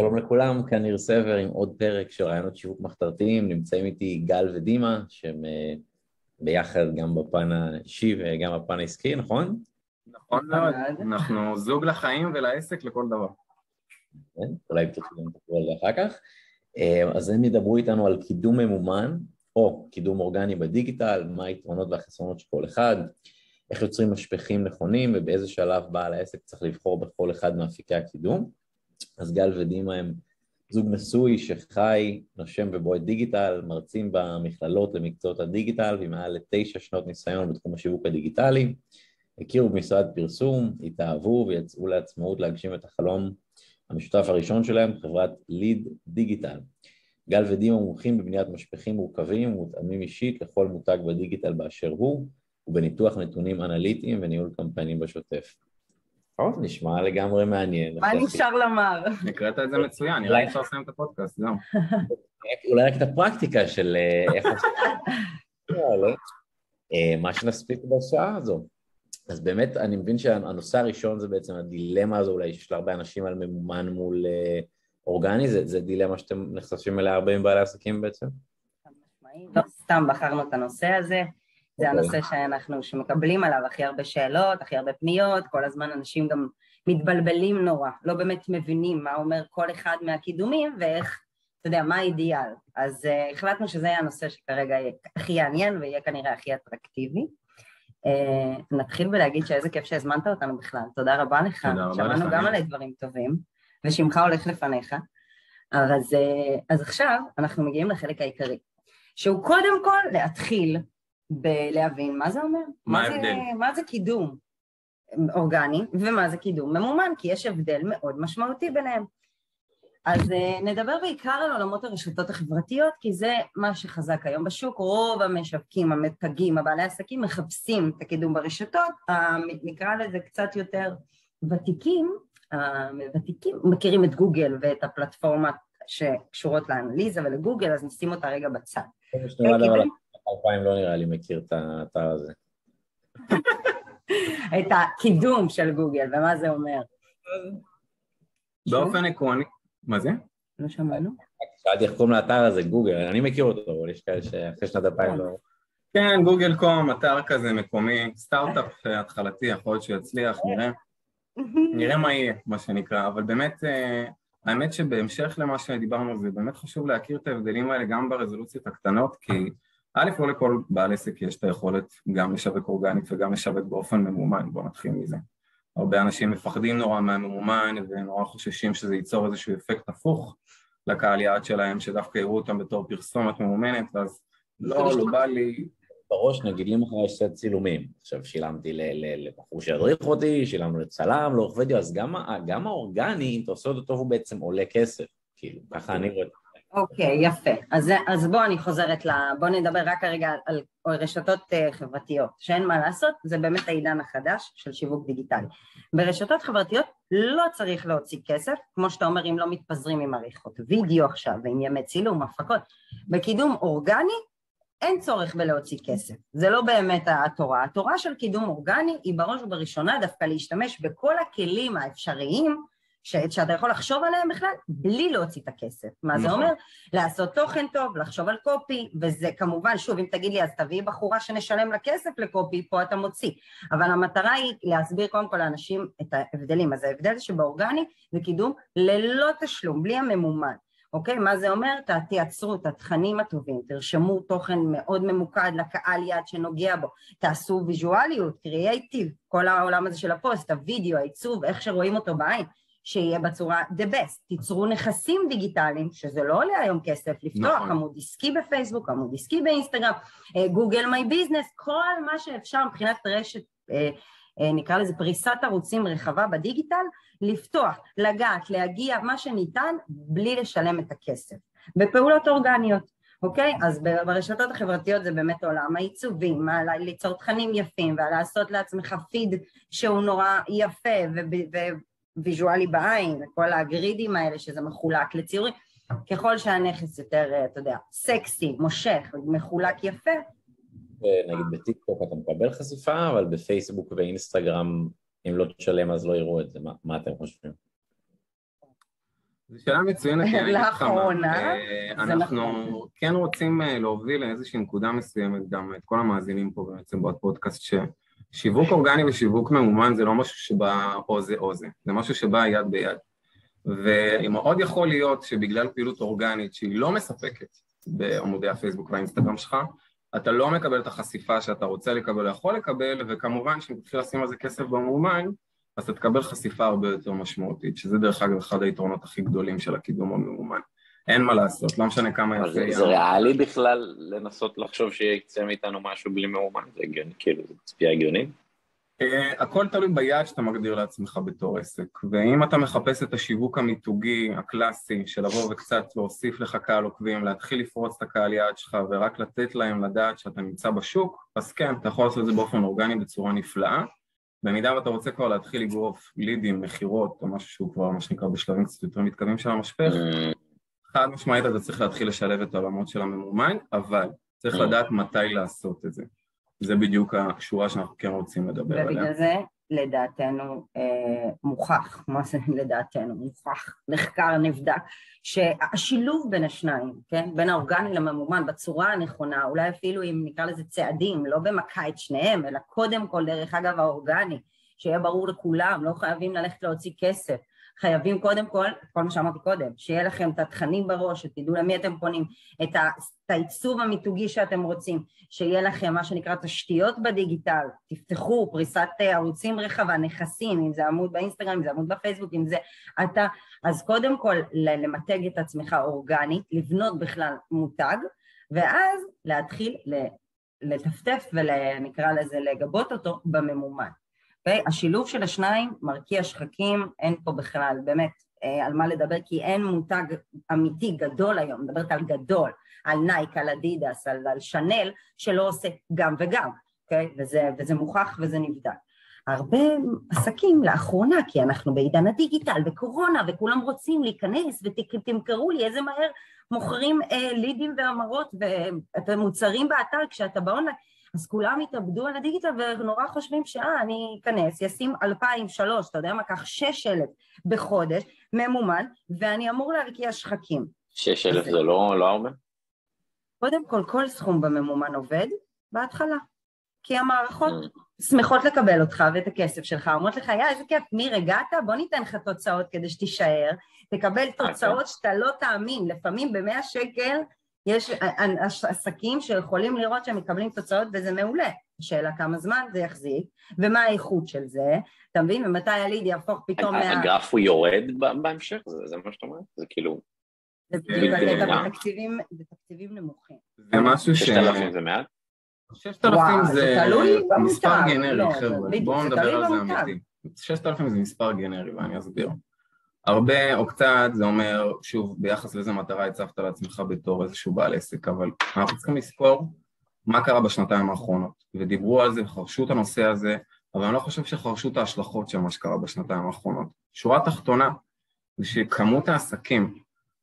שלום לכולם, כאן ניר סבר עם עוד פרק של רעיונות שיווק מחתרתיים, נמצאים איתי גל ודימה, שהם אה, ביחד גם בפן האישי וגם בפן העסקי, נכון? נכון מאוד, אנחנו זוג לחיים ולעסק לכל דבר. כן, אולי תרצו גם תקראו על זה אחר כך. אה, אז הם ידברו איתנו על קידום ממומן, או קידום אורגני בדיגיטל, מה היתרונות והחסרונות של כל אחד, איך יוצרים משפכים נכונים ובאיזה שלב בעל העסק צריך לבחור בכל אחד מאפיקי הקידום. אז גל ודימה הם זוג נשוי שחי, נושם ובועט דיגיטל, מרצים במכללות למקצועות הדיגיטל ועם מעל לתשע שנות ניסיון בתחום השיווק הדיגיטלי. הכירו במשרד פרסום, התאהבו ויצאו לעצמאות להגשים את החלום המשותף הראשון שלהם, חברת ליד דיגיטל. גל ודימה מומחים בבניית משפכים מורכבים ומותאמים אישית לכל מותג בדיגיטל באשר הוא, ובניתוח נתונים אנליטיים וניהול קמפיינים בשוטף. טוב, נשמע לגמרי מעניין. מה נשאר לומר? הקראת את זה מצוין, נראה לי אפשר לסיים את הפודקאסט, זהו. אולי רק את הפרקטיקה של אה, איך... אה, מה שנספיק בשעה הזו. אז באמת, אני מבין שהנושא הראשון זה בעצם הדילמה הזו אולי שיש להרבה אנשים על ממומן מול אה, אורגני, זה, זה דילמה שאתם נחשפים אליה הרבה עם בעלי עסקים בעצם? לא סתם בחרנו את הנושא הזה. זה אוקיי. הנושא שאנחנו, שמקבלים עליו הכי הרבה שאלות, הכי הרבה פניות, כל הזמן אנשים גם מתבלבלים נורא, לא באמת מבינים מה אומר כל אחד מהקידומים ואיך, אתה יודע, מה האידיאל. אז uh, החלטנו שזה יהיה הנושא שכרגע יהיה הכי יעניין ויהיה כנראה הכי אטרקטיבי. Uh, נתחיל בלהגיד שאיזה כיף שהזמנת אותנו בכלל, תודה רבה לך. תודה רבה לך. שמענו גם עלי דברים טובים, ושמך הולך לפניך. אז, uh, אז עכשיו אנחנו מגיעים לחלק העיקרי, שהוא קודם כל להתחיל בלהבין מה זה אומר. מה ההבדל? מה זה קידום אורגני ומה זה קידום ממומן, כי יש הבדל מאוד משמעותי ביניהם. אז אה, נדבר בעיקר על עולמות הרשתות החברתיות, כי זה מה שחזק היום בשוק. רוב המשווקים, המתגים, הבעלי העסקים מחפשים את הקידום ברשתות, נקרא לזה קצת יותר ותיקים, ותיקים מכירים את גוגל ואת הפלטפורמה שקשורות לאנליזה ולגוגל, אז נשים אותה רגע בצד. אלפיים לא נראה לי מכיר את האתר הזה. את הקידום של גוגל, ומה זה אומר? באופן עקרוני, מה זה? לא שמענו. שאלתי איך קוראים לאתר הזה, גוגל, אני מכיר אותו, אבל יש כאלה שאחרי שנת אלפיים לא... כן, גוגל קום, אתר כזה מקומי, סטארט-אפ התחלתי, יכול להיות שיצליח, נראה. נראה מה יהיה, מה שנקרא, אבל באמת, אה, האמת שבהמשך למה שדיברנו, זה באמת חשוב להכיר את ההבדלים האלה גם ברזולוציות הקטנות, כי א', לא לכל בעל עסק יש את היכולת גם לשווק אורגנית וגם לשווק באופן ממומן, בואו נתחיל מזה. הרבה אנשים מפחדים נורא מהממומן ונורא חוששים שזה ייצור איזשהו אפקט הפוך לקהל יעד שלהם, שדווקא יראו אותם בתור פרסומת ממומנת, אז לא, לא בא לי... בראש נגיד לי מחר יש סט צילומים, עכשיו שילמתי לבחור שידריך אותי, שילמנו לצלם, לעורך וידאו, אז גם האורגני, אם אתה עושה אותו טוב הוא בעצם עולה כסף, כאילו, ככה אני רואה את זה. אוקיי, okay, יפה. אז, אז בואו אני חוזרת ל... בואו נדבר רק כרגע על, רשתות uh, חברתיות, שאין מה לעשות, זה באמת העידן החדש של שיווק דיגיטלי. ברשתות חברתיות לא צריך להוציא כסף, כמו שאתה אומר, אם לא מתפזרים עם עריכות וידאו עכשיו ועם ימי צילום, הפקות. בקידום אורגני אין צורך בלהוציא כסף, זה לא באמת התורה. התורה של קידום אורגני היא בראש ובראשונה דווקא להשתמש בכל הכלים האפשריים ש, שאתה יכול לחשוב עליהם בכלל בלי להוציא את הכסף. מה זה נכון. אומר? לעשות תוכן טוב, לחשוב על קופי, וזה כמובן, שוב, אם תגיד לי, אז תביאי בחורה שנשלם לה כסף לקופי, פה אתה מוציא. אבל המטרה היא להסביר קודם כל לאנשים את ההבדלים. אז ההבדל שבאורגני זה קידום ללא תשלום, בלי הממומן. אוקיי? מה זה אומר? תייצרו את התכנים הטובים, תרשמו תוכן מאוד ממוקד לקהל יעד שנוגע בו, תעשו ויזואליות, קריאייטיב, כל העולם הזה של הפוסט, הווידאו, העיצוב, איך שרואים אותו בעין. שיהיה בצורה the best. תיצרו נכסים דיגיטליים, שזה לא עולה היום כסף, לפתוח נכון. עמוד עסקי בפייסבוק, עמוד עסקי באינסטגרם, Google My Business, כל מה שאפשר מבחינת רשת, אה, אה, נקרא לזה פריסת ערוצים רחבה בדיגיטל, לפתוח, לגעת, להגיע, מה שניתן, בלי לשלם את הכסף. בפעולות אורגניות. אוקיי? אז ברשתות החברתיות זה באמת עולם העיצובים, ליצור תכנים יפים ולעשות לעצמך פיד שהוא נורא יפה ויזואלי בעין, כל הגרידים האלה שזה מחולק לציורים, ככל שהנכס יותר, אה, אתה יודע, סקסי, מושך, מחולק יפה. נגיד בטיקטוק אתה מקבל חשיפה, אבל בפייסבוק ואינסטגרם, אם לא תשלם אז לא יראו את זה, מה, מה אתם חושבים? זו שאלה מצוינת. לאחרונה, אה, אנחנו נכון. כן רוצים אה, להוביל לאיזושהי נקודה מסוימת, גם את כל המאזינים פה בעצם בפודקאסט, ששיווק אורגני ושיווק ממומן זה לא משהו שבא או זה או זה, זה משהו שבא יד ביד. ומאוד יכול להיות שבגלל פעילות אורגנית שהיא לא מספקת בעמודי הפייסבוק והאינסטגרם שלך, אתה לא מקבל את החשיפה שאתה רוצה לקבל או יכול לקבל, וכמובן שאם תתחיל לשים על זה כסף במומן, אז אתה תקבל חשיפה הרבה יותר משמעותית, שזה דרך אגב אחד היתרונות הכי גדולים של הקידום הממומן. אין מה לעשות, לא משנה כמה יפה יהיה. זה ריאלי בכלל לנסות לחשוב שיצא מאיתנו משהו בלי מאומן? זה הגיוני, כאילו, זה צפייה הגיונית? Uh, הכל תלוי ביעד שאתה מגדיר לעצמך בתור עסק, ואם אתה מחפש את השיווק המיתוגי הקלאסי של לבוא וקצת להוסיף לך קהל עוקבים, להתחיל לפרוץ את הקהל יעד שלך ורק לתת להם לדעת שאתה נמצא בשוק, אז כן, אתה יכול לעשות את זה באופן אורגני בצורה נפלאה. במידה ואתה רוצה כבר להתחיל לגרוף לידים, מכירות, או משהו שהוא כבר מה שנקרא בשלבים קצת יותר מתקדמים של המשפך, חד משמעית אתה צריך להתחיל לשלב את העולמות של הממומן, אבל צריך לדעת מתי לעשות את זה. זה בדיוק השורה שאנחנו כן רוצים לדבר עליה. ובגלל זה לדעתנו אה, מוכח, מה זה לדעתנו? מוכח, נחקר, נבדק, שהשילוב בין השניים, כן? בין האורגני לממומן בצורה הנכונה, אולי אפילו אם נקרא לזה צעדים, לא במכה את שניהם, אלא קודם כל, דרך אגב, האורגני, שיהיה ברור לכולם, לא חייבים ללכת להוציא כסף, חייבים קודם כל, כל מה שאמרתי קודם, שיהיה לכם את התכנים בראש, שתדעו למי אתם פונים, את העיצוב המיתוגי שאתם רוצים, שיהיה לכם מה שנקרא תשתיות בדיגיטל, תפתחו פריסת ערוצים רחבה, נכסים, אם זה עמוד באינסטגרם, אם זה עמוד בפייסבוק, אם זה אתה, אז קודם כל למתג את עצמך אורגנית, לבנות בכלל מותג, ואז להתחיל לטפטף ונקרא לזה לגבות אותו בממומן. אוקיי? השילוב של השניים מרקיע שחקים, אין פה בכלל, באמת, אה, על מה לדבר, כי אין מותג אמיתי גדול היום, מדברת על גדול, על נייק, על אדידס, על, על שנל, שלא עושה גם וגם, אוקיי? וזה, וזה מוכח וזה נבדק. הרבה עסקים לאחרונה, כי אנחנו בעידן הדיגיטל וקורונה וכולם רוצים להיכנס ותמכרו לי איזה מהר מוכרים אה, לידים והמרות ומוצרים באתר כשאתה באונליין, אז כולם התאבדו על הדיגיטל ונורא חושבים שאה, אני אכנס, ישים אלפיים, שלוש, אתה יודע מה, קח שש אלף בחודש, ממומן, ואני אמור להרקיע שחקים. שש אלף זה לא, לא הרבה? קודם כל, כל סכום בממומן עובד בהתחלה. כי המערכות mm. שמחות לקבל אותך ואת הכסף שלך, אומרות לך, יא, איזה כיף, ניר, הגעת? בוא ניתן לך תוצאות כדי שתישאר, תקבל אוקיי. תוצאות שאתה לא תאמין, לפעמים במאה שקל יש עסקים שיכולים לראות שהם מקבלים תוצאות וזה מעולה. השאלה כמה זמן זה יחזיק, ומה האיכות של זה, אתה מבין? ומתי הליד יהפוך פתאום מה... הגרף הוא יורד בהמשך? זה מה שאתה אומר? זה כאילו... זה בתקציבים נמוכים. זה משהו ש... 6,000 זה מעט? 6,000 זה מספר גנרי, לא, חבר'ה, בואו נדבר על זה אמיתי. 6,000 זה מספר גנרי ואני אסביר. הרבה או קצת זה אומר, שוב, ביחס לאיזה מטרה הצבת לעצמך בתור איזשהו בעל עסק, אבל אנחנו צריכים לזכור מה קרה בשנתיים האחרונות, ודיברו על זה וחרשו את הנושא הזה, אבל אני לא חושב שחרשו את ההשלכות של מה שקרה בשנתיים האחרונות. שורה תחתונה זה שכמות העסקים,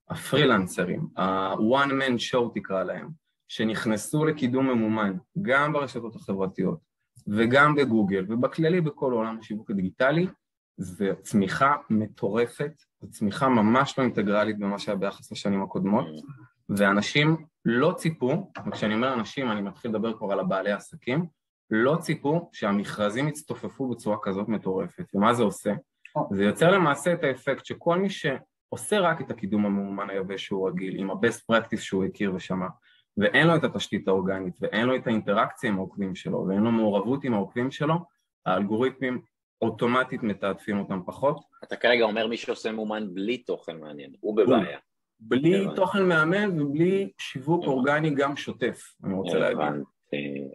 הפרילנסרים, ה-one man show תקרא להם, שנכנסו לקידום ממומן גם ברשתות החברתיות וגם בגוגל ובכללי בכל עולם השיווק הדיגיטלי, זה צמיחה מטורפת, זו צמיחה ממש לא אינטגרלית במה שהיה ביחס לשנים הקודמות, ואנשים לא ציפו, וכשאני אומר אנשים אני מתחיל לדבר כבר על הבעלי העסקים, לא ציפו שהמכרזים יצטופפו בצורה כזאת מטורפת. ומה זה עושה? זה יוצר למעשה את האפקט שכל מי שעושה רק את הקידום המאומן היבש שהוא רגיל, עם ה-best practice שהוא הכיר ושמע, ואין לו את התשתית האורגנית, ואין לו את האינטראקציה עם העוקבים שלו, ואין לו מעורבות עם העוקבים שלו, האלגוריתמים אוטומטית מתעדפים אותם פחות. אתה כרגע אומר מי שעושה מאומן בלי תוכן מעניין, הוא בבעיה. בלי תוכן מאמן ובלי שיווק אורגני גם שוטף, אני רוצה להגיד.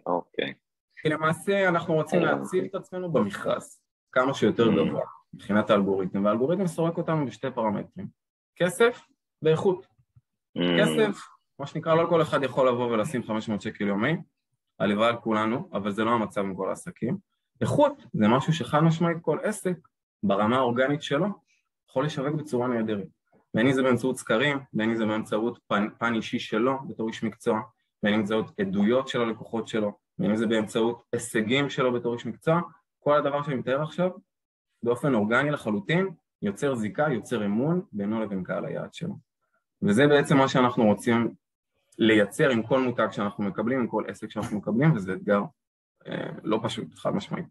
אוקיי. כי למעשה אנחנו רוצים להציל את עצמנו במכרז, כמה שיותר mm. גבוה, מבחינת האלגוריתם, והאלגוריתם סורק אותנו בשתי פרמטרים, כסף ואיכות. Mm. כסף, מה שנקרא, לא כל אחד יכול לבוא ולשים 500 שקל יומי, הלוואי על כולנו, אבל זה לא המצב עם כל העסקים. איכות זה משהו שחד משמעית כל עסק ברמה האורגנית שלו יכול לשווק בצורה נהדרת בין אם זה באמצעות סקרים, בין אם זה באמצעות פן, פן אישי שלו בתור איש מקצוע, בין אם זה עדויות של הלקוחות שלו, בין אם זה באמצעות הישגים שלו בתור איש מקצוע, כל הדבר שאני מתאר עכשיו באופן אורגני לחלוטין יוצר זיקה, יוצר אמון בינו לבין קהל היעד שלו. וזה בעצם מה שאנחנו רוצים לייצר עם כל מותג שאנחנו מקבלים, עם כל עסק שאנחנו מקבלים, וזה אתגר לא פשוט, חד משמעית.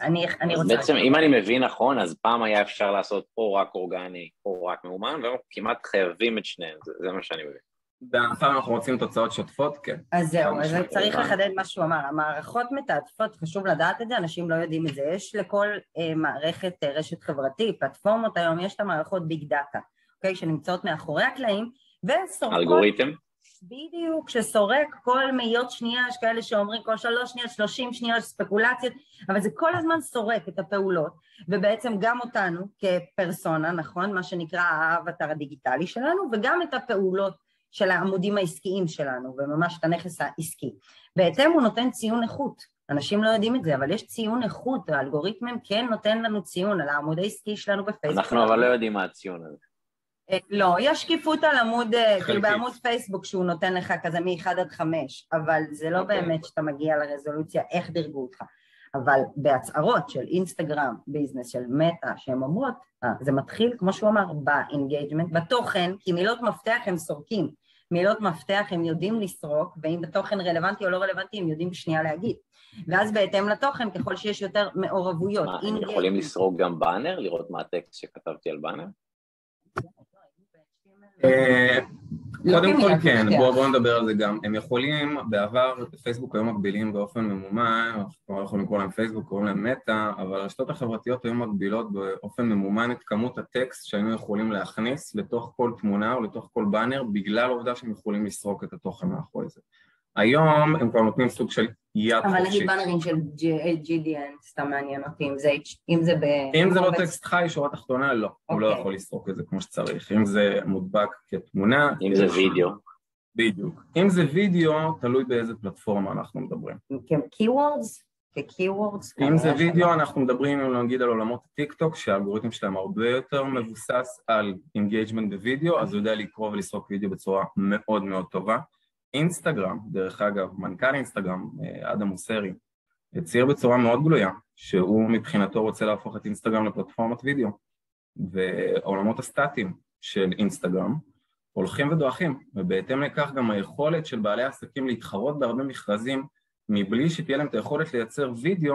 אני, אני רוצה... בעצם, אם אני מבין נכון, אז פעם היה אפשר לעשות או רק אורגני או רק מאומן, והיום כמעט חייבים את שניהם, זה, זה מה שאני מבין. בהנחה אנחנו רוצים תוצאות שוטפות, כן. אז זהו, אז צריך לחדד מה שהוא אמר. המערכות מתעדפות, חשוב לדעת את זה, אנשים לא יודעים את זה. יש לכל אה, מערכת אה, רשת חברתית, פלטפורמות היום, יש את המערכות ביג דאטה, אוקיי? שנמצאות מאחורי הקלעים, וסורקות... אלגוריתם? בדיוק, שסורק כל מאיות שנייה, יש כאלה שאומרים כל שלוש שניות, שלושים שניות, ספקולציות, אבל זה כל הזמן סורק את הפעולות, ובעצם גם אותנו כפרסונה, נכון? מה שנקרא האבטר הדיגיטלי שלנו, וגם את הפעולות של העמודים העסקיים שלנו, וממש את הנכס העסקי. בהתאם הוא נותן ציון איכות, אנשים לא יודעים את זה, אבל יש ציון איכות, האלגוריתמים כן נותן לנו ציון על העמוד העסקי שלנו בפייסבוק. אנחנו אבל לא יודעים מה הציון הזה. אה, לא, יש שקיפות על עמוד, אה, כאילו בעמוד פייסבוק שהוא נותן לך כזה מ-1 עד 5, אבל זה לא okay. אוקיי. באמת שאתה מגיע לרזולוציה איך דירגו אותך. אבל בהצהרות של אינסטגרם, business, של מטא, שהן אומרות, אה, זה מתחיל, כמו שהוא אמר, ב engagement, בתוכן, כי מילות מפתח הם סורקים. מילות מפתח הם יודעים לסרוק, ואם בתוכן רלוונטי או לא רלוונטי הם יודעים בשנייה להגיד. ואז בהתאם לתוכן, ככל שיש יותר מעורבויות. מה, הם יכולים לסרוק גם באנר? לראות מה הטקסט שכתבתי על באנר? אה, קודם כל כן, בואו נדבר על זה גם. הם יכולים, בעבר פייסבוק היו מגבילים באופן ממומן, אנחנו לא יכולים לקרוא להם פייסבוק, קוראים להם מטא, אבל הרשתות החברתיות היו מגבילות באופן ממומן את כמות הטקסט שהיינו יכולים להכניס לתוך כל תמונה או לתוך כל באנר, בגלל העובדה שהם יכולים לסרוק את התוכן מאחורי זה. היום הם כבר נותנים סוג של יד חופשית. אבל נגיד באנרים של GDN, סתם מעניין אותי, אם זה ב... אם זה לא טקסט חי, שורה תחתונה, לא. הוא לא אוקיי. יכול לסרוק את זה כמו שצריך. אם זה מודבק כתמונה... אם זה וידאו. בדיוק. אם זה וידאו, תלוי באיזה פלטפורמה אנחנו מדברים. כ-keywords? כ-keywords? אם זה וידאו, אנחנו מדברים נגיד על עולמות הטיק טוק, שהאלגוריתם שלהם הרבה יותר מבוסס על engagement בווידאו, אז הוא יודע לקרוא ולסרוק וידאו בצורה מאוד מאוד טובה. אינסטגרם, דרך אגב, מנכ"ל אינסטגרם, אה, אדם מוסרי, הצהיר בצורה מאוד גלויה שהוא מבחינתו רוצה להפוך את אינסטגרם לפלטפורמת וידאו. ועולמות הסטטיים של אינסטגרם הולכים ודועכים ובהתאם לכך גם היכולת של בעלי עסקים להתחרות בהרבה מכרזים מבלי שתהיה להם את היכולת לייצר וידאו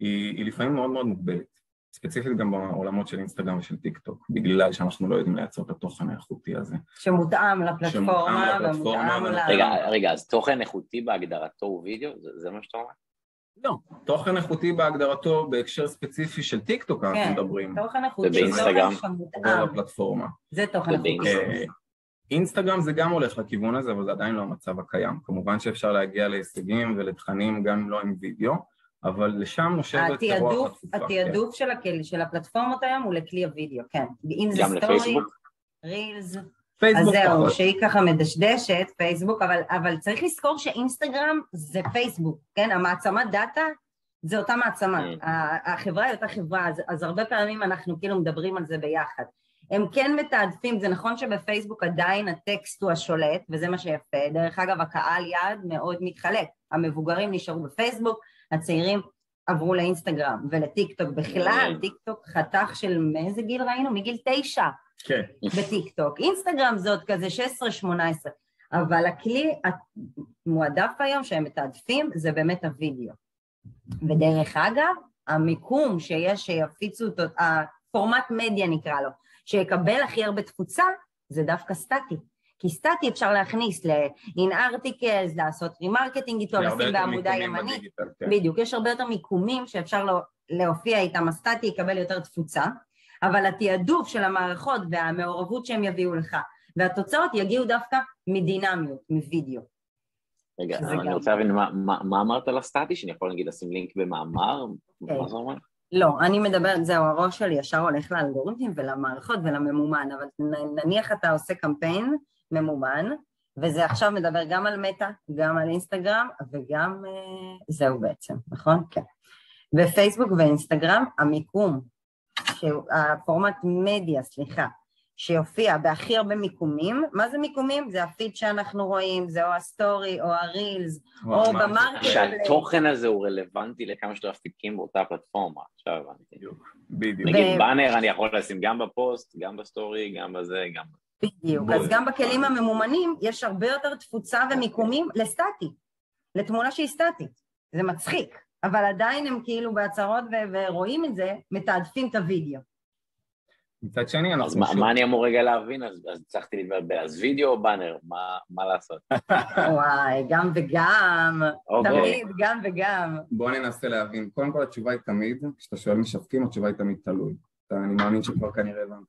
היא, היא לפעמים מאוד מאוד מוגבלת ספציפית גם בעולמות של אינסטגרם ושל טיק טוק, בגלל שאנחנו לא יודעים לייצר את התוכן האיכותי הזה. שמותאם לפלטפורמה ומותאם ל... רגע, רגע, אז תוכן איכותי בהגדרתו הוא וידאו? זה, זה מה שאתה אומר? לא, תוכן איכותי בהגדרתו בהקשר ספציפי של טיק טוק אנחנו כן, מדברים. כן, תוכן איכותי זה תוכן שמותאם. בפלטפורמה. זה תוכן איכותי. אה, אינסטגרם זה גם הולך לכיוון הזה, אבל זה עדיין לא המצב הקיים. כמובן שאפשר להגיע להישגים ולתכנים גם לא עם וידאו. אבל לשם נושבת רוח התקופה. התעדוף כן. של, הכלי, של הפלטפורמות היום הוא לכלי הוידאו, כן. אם זה סטורי? רילס, אז זהו, שהיא ככה מדשדשת, פייסבוק, אבל, אבל צריך לזכור שאינסטגרם זה פייסבוק, כן? המעצמת דאטה זה אותה מעצמה, mm. החברה היא אותה חברה, אז, אז הרבה פעמים אנחנו כאילו מדברים על זה ביחד. הם כן מתעדפים, זה נכון שבפייסבוק עדיין הטקסט הוא השולט, וזה מה שיפה. דרך אגב, הקהל יעד מאוד מתחלק. המבוגרים נשארו בפייסבוק, הצעירים עברו לאינסטגרם ולטיק טוק בכלל, טיק טוק חתך של מאיזה גיל ראינו? מגיל תשע כן. בטיק טוק. אינסטגרם זה עוד כזה 16-18, אבל הכלי המועדף היום שהם מתעדפים זה באמת הווידאו. ודרך אגב, המיקום שיש שיפיצו אותו, הפורמט מדיה נקרא לו, שיקבל הכי הרבה תפוצה, זה דווקא סטטי. כי סטטי אפשר להכניס ל-in articles, לעשות remarketing איתו, לשים בעמודה ימנית. כן. בדיוק, יש הרבה יותר מיקומים שאפשר להופיע איתם, הסטטי יקבל יותר תפוצה, אבל התעדוף של המערכות והמעורבות שהם יביאו לך, והתוצאות יגיעו דווקא מדינמיות, מווידאו. רגע, אני גם... רוצה להבין, מה, מה, מה אמרת על הסטטי? שאני יכול נגיד לשים לינק במאמר? Okay. מה זה אומר? לא, אני מדברת, זהו, הראש שלי ישר הולך לאלגוריתמים ולמערכות ולממומן, אבל נניח אתה עושה קמפיין ממומן, וזה עכשיו מדבר גם על מטא, גם על אינסטגרם, וגם אה, זהו בעצם, נכון? כן. ופייסבוק ואינסטגרם, המיקום, הפורמט מדיה, סליחה, שיופיע בהכי הרבה מיקומים, מה זה מיקומים? זה הפיד שאנחנו רואים, זה או הסטורי או הרילס, או במרקט. שהתוכן הזה הוא רלוונטי לכמה שיותר אפיקים באותה פלטפורמה, עכשיו הבנתי. בדיוק. נגיד באנר אני יכול לשים גם בפוסט, גם בסטורי, גם בזה, גם... בדיוק, בול. אז גם בכלים הממומנים יש הרבה יותר תפוצה ומיקומים לסטטי, לתמונה שהיא סטטית, זה מצחיק, אבל עדיין הם כאילו בהצהרות ו- ורואים את זה, מתעדפים את הוידאו. מצד שני, אז אנחנו מה- שוב... מה אני אמור רגע להבין? אז אז הצלחתי להתבלבל. אז וידאו או באנר? מה- מה לעשות? וואי, גם וגם, אוקיי. תמיד גם וגם. בואו ננסה להבין. קודם כל התשובה היא תמיד, כשאתה שואל משווקים, התשובה היא תמיד תלוי. אתה- אני מאמין שכבר כנראה הבנת את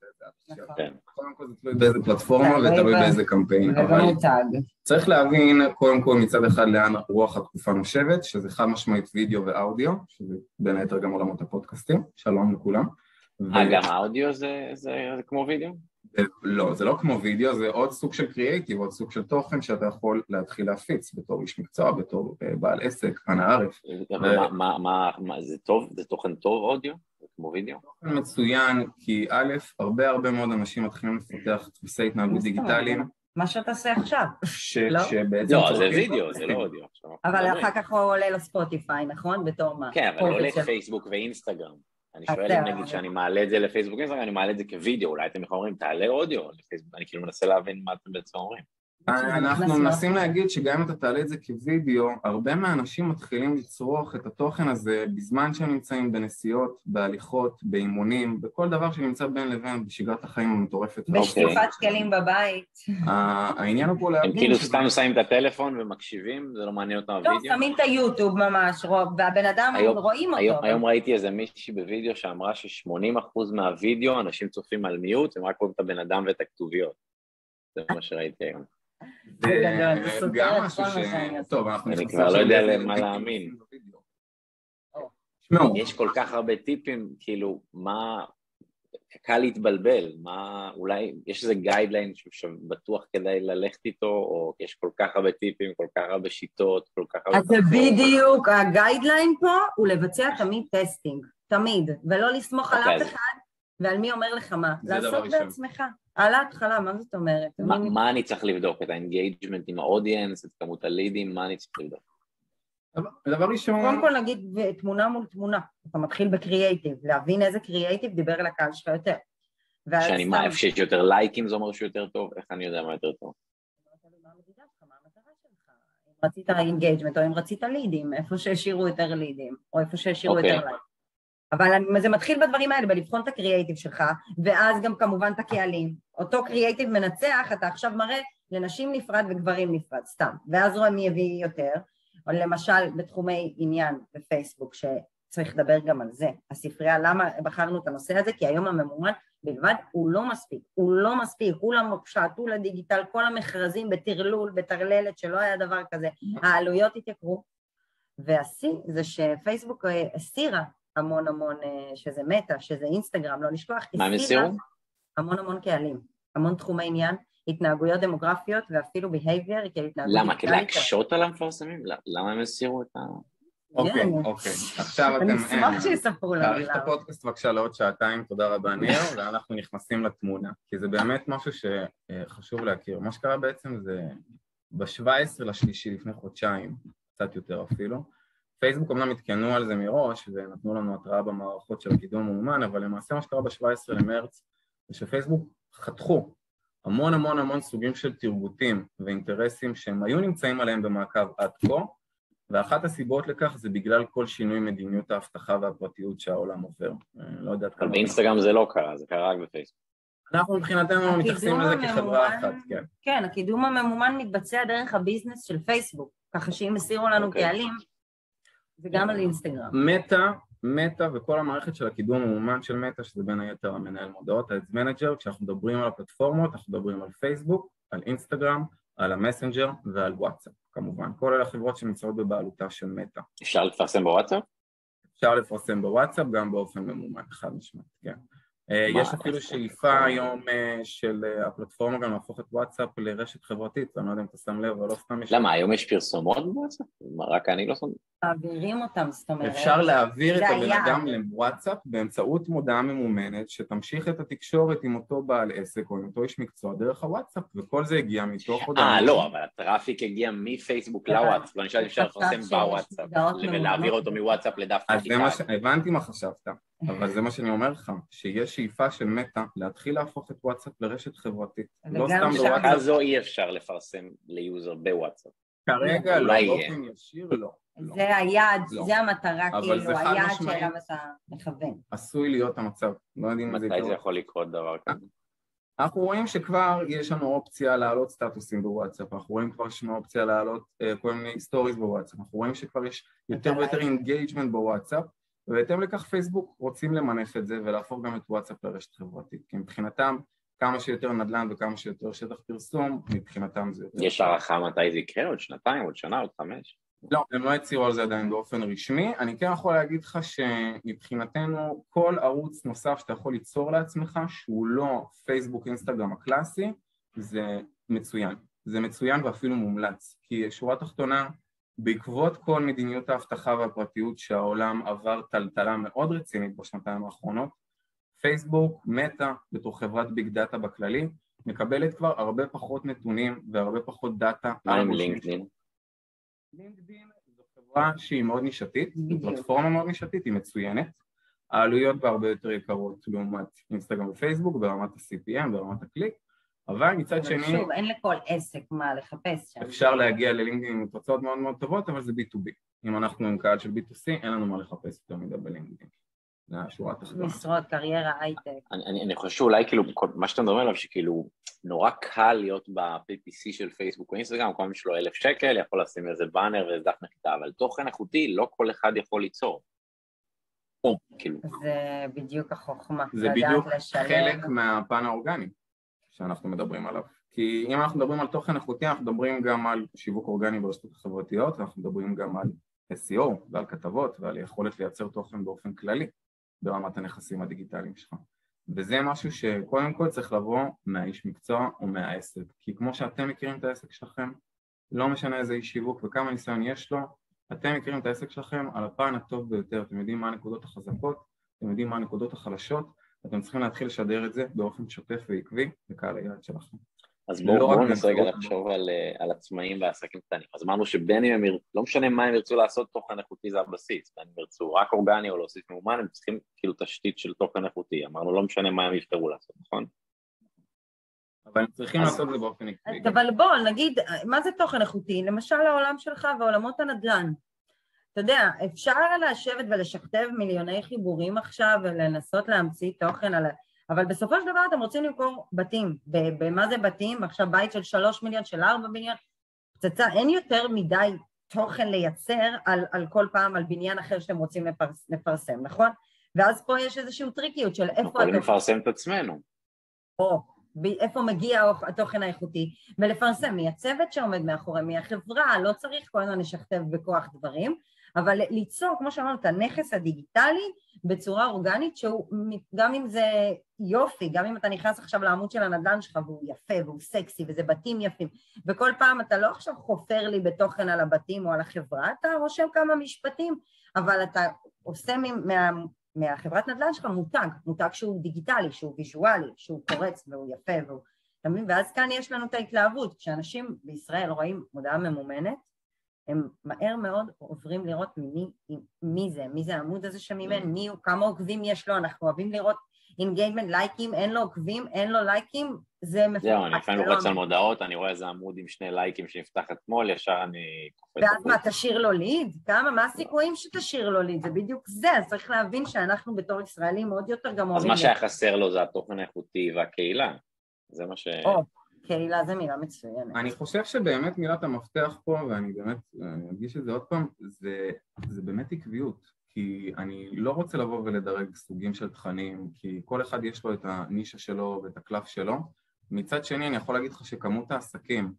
זה. נכון. כן. קודם כל זה תלוי באיזה פלטפורמה תלוי ותלוי באיזה קמפיין. אבל. צריך להבין קודם כל מצד אחד לאן רוח התקופה נושבת, שזה חד משמעית וידאו ואודיו, שזה בין היתר גם עולמות הפודקאסטים. שלום לכולם. אה, גם האודיו זה כמו וידאו? לא, זה לא כמו וידאו, זה עוד סוג של קריאייטיב, עוד סוג של תוכן שאתה יכול להתחיל להפיץ בתור איש מקצוע, בתור אה, בעל עסק, אנא ערף. מה- זה טוב? זה תוכן טוב אודיו? כמו וידאו? מצוין, כי א', הרבה הרבה מאוד אנשים מתחילים לפתח דפוסי התנהגות דיגיטליים? מה שאתה עושה עכשיו, ש- לא? שבעצם... לא, זה וידאו, זה. לא אודיו. אבל. אחר כך הוא עולה לספוטיפיי, נכון? בתור מה? כן, אבל לא של- לפייסבוק ואינסטגרם. אני שואל אם נגיד שאני מעלה את זה לפייסבוק ואינסטגרם, אני מעלה את זה כווידאו, אולי אתם יכולים אומרים, תעלה אודיו לפייסבוק, אני כאילו מנסה להבין מה אתם בעצם אומרים. שזה אנחנו מנסים. להגיד שגם אם אתה תעלה את זה כווידאו, הרבה מהאנשים מתחילים לצרוך את התוכן הזה בזמן שהם נמצאים בנסיעות, בהליכות, באימונים, בכל דבר שנמצא בין לבין בשגרת החיים המטורפת. בשטיפת כלים בבית. ה- העניין הוא פה הם להבין... כאילו שזה- סתם שמים את הטלפון ומקשיבים, זה לא מעניין אותם לא, הווידאו? שמים את היוטיוב ממש, רוב, והבן אדם, רואים אותו. היום ראיתי איזה מישהי בווידאו שאמרה ש-80% מהווידאו אנשים צופים על מיוט, הם רק רואים את הבן אדם ואת הכתוביות. זה מה שראיתי היום. גדול, זה סותר גם את משהו כל ש... מה שאני עושה. טוב, אנחנו אני כבר לא יודע למה להאמין. יש כל כך הרבה טיפים, כאילו, מה... קל להתבלבל, מה... אולי יש איזה guideline שבטוח כדאי ללכת איתו, או יש כל כך הרבה טיפים, כל כך הרבה שיטות, כל כך הרבה... אז זה. בדיוק, ה guideline פה הוא לבצע תמיד testing, תמיד, ולא לסמוך על אוקיי, אף אחד ועל מי אומר לך מה, לעשות ראשון. בעצמך, על ההתחלה, מה זאת אומרת? מה, מי- מה אני צריך לבדוק? את ה engagement עם ה audience, את כמות הלידים, מה אני צריך לבדוק? דבר ראשון, קודם כל נגיד תמונה מול תמונה, אתה מתחיל בקריאייטיב, להבין איזה קריאייטיב דיבר אל הקהל שלך יותר. שאני, מה, איפה שיש יותר לייקים זה אומר שהוא יותר טוב? איך אני יודע מה יותר טוב? מה המדידה שלך, מה המטרה שלך? אם רצית engagement או אם רצית לידים, איפה שהשאירו יותר לידים, או איפה שהשאירו אוקיי. יותר לייק. אבל זה מתחיל בדברים האלה, בלבחון את הקריאייטיב שלך, ואז גם כמובן את הקהלים. אותו קריאייטיב מנצח, אתה עכשיו מראה לנשים נפרד וגברים נפרד, סתם. ואז רואה מי הביא יותר, או למשל בתחומי עניין בפייסבוק, שצריך לדבר גם על זה. הספרייה, למה בחרנו את הנושא הזה? כי היום הממומן בלבד הוא לא מספיק, הוא לא מספיק, כולם שעטו לדיגיטל, כל המכרזים בטרלול, בטרללת, שלא היה דבר כזה, העלויות התייקרו, והשיא זה שפייסבוק אה, הסירה המון המון, אה, שזה מטא, שזה אינסטגרם, לא לשכוח, מה הסירו? המון המון קהלים, המון תחומי עניין, התנהגויות דמוגרפיות ואפילו behavior, כי התנהגות למה? כדי דיגיטלית. להקשות על המפרסמים? למה הם הסירו את ה... אוקיי, כן. אוקיי, עכשיו אתם... אני אשמח שיספרו לנו תאריך את. הפודקאסט בבקשה לעוד שעתיים, תודה רבה ניר, ואנחנו נכנסים לתמונה, כי זה באמת משהו שחשוב להכיר. מה שקרה בעצם זה ב-17 לשלישי לפני חודשיים, קצת יותר אפילו, פייסבוק אמנם עדכנו על זה מראש ונתנו לנו התראה במערכות של הקידום המאומן, אבל למעשה מה שקרה ב-17 למרץ זה שפייסבוק חתכו המון המון המון סוגים של תרגותים ואינטרסים שהם היו נמצאים עליהם במעקב עד כה, ואחת הסיבות לכך זה בגלל כל שינוי מדיניות האבטחה והפרטיות שהעולם עובר. אה, לא יודעת אבל כמה... באינסטגרם זה לא קרה, זה קרה רק בפייסבוק. אנחנו מבחינתנו מתייחסים לזה כחברה אחת, כן. כן, הקידום הממומן מתבצע דרך הביזנס של פייסבוק, ככה שאם הסירו לנו אוקיי. קהלים, זה גם על אינסטגרם. מטא, מטא וכל המערכת של הקידום הממומן של מטא, שזה בין היתר המנהל מודעות, ה-Ads Manager, כשאנחנו מדברים על הפלטפורמות, אנחנו מדברים על פייסבוק, על אינסטגרם, על המסנג'ר ועל וואטסאפ, כמובן. כל אלה חברות שנמצאות בבעלותה של מטא. אפשר לפרסם בוואטסאפ? אפשר לפרסם בוואטסאפ גם באופן ממומן, חד משמעית, כן. אה? יש אפילו שאיפה היום אה, של אה, הפלטפורמה גם להפוך את וואטסאפ לרשת חברתית, אני לא יודע אם אתה שם לב, אבל לא סתם יש... למה, היום יש פרסומות בוואטסאפ? מה, רק אני לא שם... מעבירים אותם, זאת אומרת. אפשר להעביר את הבן. אדם לוואטסאפ באמצעות מודעה ממומנת שתמשיך את התקשורת עם אותו בעל עסק או עם אותו איש מקצוע דרך הוואטסאפ וכל זה הגיע מתוך הודעה. אה, לא, אבל הטראפיק הגיע מפייסבוק. לוואטסאפ, ואני חושב שאפשר חשבת לפרסם בוואטסאפ, ולהעביר. אותו מוואטסאפ לדף אז. הבנתי מה חשבת, אבל זה מה שאני אומר לך, שיש שאיפה של מטא להתחיל להפוך את וואטסאפ לרשת חברתית. לא סתם בוואטסאפ, כזו אי אפשר לפרסם ל user בוואטסאפ. כרגע לא. באופן ישיר לא. לא. זה היעד, לא. זה המטרה, כאילו, היעד. שאליו אתה מכוון. עשוי להיות המצב, לא יודעים אם זה מתי זה יקרה. יכול לקרות דבר כזה? אנחנו רואים שכבר יש לנו אופציה להעלות סטטוסים בוואטסאפ, אנחנו רואים כבר שיש לנו אופציה להעלות אה, כל מיני סטוריז בוואטסאפ, אנחנו רואים שכבר יש יותר ויותר engagement בוואטסאפ, ובהתאם לכך פייסבוק רוצים למנף את זה ולהפוך גם את וואטסאפ לרשת חברתית, כי מבחינתם כמה שיותר נדל"ן וכמה שיותר שטח פרסום, מבחינתם זה יותר... יש הערכה מתי זה יקרה? עוד שנתיים, עוד שנה, עוד חמש? לא, הם לא הצהירו על זה עדיין באופן רשמי. אני כן יכול להגיד לך שמבחינתנו כל ערוץ נוסף שאתה יכול ליצור לעצמך שהוא לא פייסבוק אינסטגרם הקלאסי זה מצוין. זה מצוין ואפילו מומלץ. כי שורה תחתונה, בעקבות כל מדיניות האבטחה והפרטיות שהעולם עבר טלטלה מאוד רצינית בשנתיים האחרונות, פייסבוק, מטא, בתור חברת big data בכללי, מקבלת כבר הרבה פחות נתונים והרבה פחות דאטה. מה עם לינקדאין? לינקדאין זו חברה שהיא מאוד נישתית, זו. פלטפורמה מאוד נישתית, היא מצוינת. העלויות בה הרבה יותר יקרות לעומת אינסטגרם ופייסבוק ברמת ה-CPM, ברמת הקליק, אבל מצד אבל שני שוב, אין לכל עסק מה לחפש שם. אפשר להגיע ללינקדאין עם תוצאות מאוד מאוד טובות, אבל זה B2B. אם אנחנו עם קהל של B2C, אין לנו מה לחפש יותר מדי בלינקדאין. זה השורה התחתונה. משרות, קריירה, הייטק. אני, אני, אני חושב שאולי כאילו, כל, מה שאתה מדבר עליו, שכאילו נורא קל להיות ב-PPC של פייסבוק או אינסטגרם, כל מי שיש לו אלף שקל יכול לשים איזה באנר ואיזה דף נחיתה, אבל תוכן איכותי לא כל אחד יכול ליצור. או, כאילו, זה בדיוק החוכמה. זה בדיוק. חלק מהפן האורגני שאנחנו מדברים עליו. כי אם אנחנו מדברים על תוכן איכותי, אנחנו מדברים גם על שיווק אורגני ברשתות החברתיות, ואנחנו מדברים גם על SEO ועל כתבות ועל יכולת לייצר תוכן באופן כללי ברמת הנכסים הדיגיטליים שלך. וזה משהו שקודם כל צריך לבוא מהאיש מקצוע או מהעסק. כי כמו שאתם מכירים את העסק שלכם, לא משנה איזה איש שיווק וכמה ניסיון יש לו, אתם מכירים את העסק שלכם על הפן הטוב ביותר, אתם יודעים מה הנקודות החזקות, אתם יודעים מה הנקודות החלשות, אתם צריכים להתחיל לשדר את זה באופן שוטף ועקבי לקהל היעד שלכם. אז לא בואו רק בוא ננסה רגע לחשוב על, אה, על עצמאים ועסקים קטנים. אז אמרנו שבין אם הם, לא משנה מה הם ירצו לעשות, תוכן איכותי זה הבסיס. בין אם ירצו רק אורגני או להוסיף מאומן, הם צריכים כאילו תשתית של תוכן איכותי. אמרנו לא משנה מה הם יבחרו לעשות, נכון? אבל הם צריכים אז- לעשות את זה באופן עקבי. אבל בוא, נגיד, מה זה תוכן איכותי? למשל העולם שלך ועולמות הנדל"ן. אתה יודע, אפשר לשבת ולשכתב מיליוני חיבורים עכשיו ולנסות להמציא תוכן על ה... אבל בסופו של דבר אתם רוצים למכור בתים. במה זה בתים? עכשיו בית של שלוש מיליון, של ארבע מיליון? פצצה, אין יותר מדי תוכן לייצר על, על כל פעם, על בניין אחר שאתם רוצים לפרס, לפרסם, נכון? ואז פה יש איזושהי טריקיות של אנחנו איפה יכולים התוכן, לפרסם את עצמנו. או איפה מגיע התוכן האיכותי, ולפרסם מי הצוות שעומד מאחורי, מי החברה, לא צריך כל הזמן לשכתב בכוח דברים, אבל ליצור, כמו שאמרת, הנכס הדיגיטלי בצורה אורגנית, שהוא, גם אם זה יופי, גם אם אתה נכנס עכשיו לעמוד של הנדל"ן שלך והוא יפה והוא סקסי וזה בתים יפים, וכל פעם אתה לא עכשיו חופר לי בתוכן על הבתים או על החברה, אתה רושם כמה משפטים, אבל אתה עושה מה, מהחברת נדל"ן שלך מותג, מותג שהוא דיגיטלי, שהוא ויזואלי, שהוא קורץ והוא יפה והוא... אתה מבין? ואז כאן יש לנו את ההתלהבות. כשאנשים בישראל רואים מודעה ממומנת, הם מהר מאוד עוברים לראות מי, מי זה, מי זה העמוד הזה שממנו, מי הוא, כמה עוקבים יש לו, אנחנו אוהבים לראות engagement, לייקים, אין לו עוקבים, אין לו לייקים, זה מפורט. זהו, אני לפעמים לא לוחץ על. מודעות, אני רואה איזה עמוד עם שני לייקים שנפתח אתמול, ישר אני. ואז מה. תשאיר לו lead? כמה, מה הסיכויים שתשאיר לו lead? זה בדיוק זה, אז צריך להבין שאנחנו בתור ישראלים עוד יותר גם אז אוהבים... מה שהיה חסר לו זה התוכן האיכותי והקהילה. זה מה ש... קהילה זה מילה מצוינת. אני חושב שבאמת מילת המפתח פה, ואני באמת, אני אדגיש את זה עוד פעם, זה, זה באמת עקביות. כי אני לא רוצה לבוא ולדרג סוגים של תכנים, כי כל אחד יש לו את הנישה שלו ואת הקלף שלו. מצד שני, אני יכול להגיד לך שכמות העסקים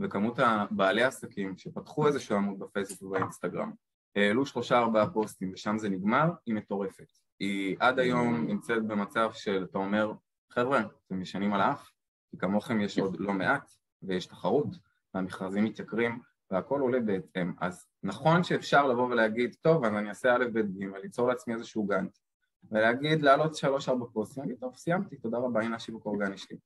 וכמות הבעלי העסקים שפתחו איזשהו עמוד בפייסבוק ובאינסטגרם, העלו שלושה ארבעה פוסטים ושם זה נגמר, היא מטורפת. היא עד היום נמצאת במצב של, אתה אומר, חבר'ה, אתם ישנים על האף, כי כמוכם יש עוד לא מעט, ויש תחרות, והמכרזים מתייקרים, והכל עולה בהתאם. אז נכון שאפשר לבוא ולהגיד, טוב, אז אני אעשה א', ב', ג', ליצור לעצמי איזשהו גאנט, ולהגיד, לעלות שלוש-ארבע פוסטים, להגיד, טוב, סיימתי, תודה רבה, הנה השיווק האורגני שלי.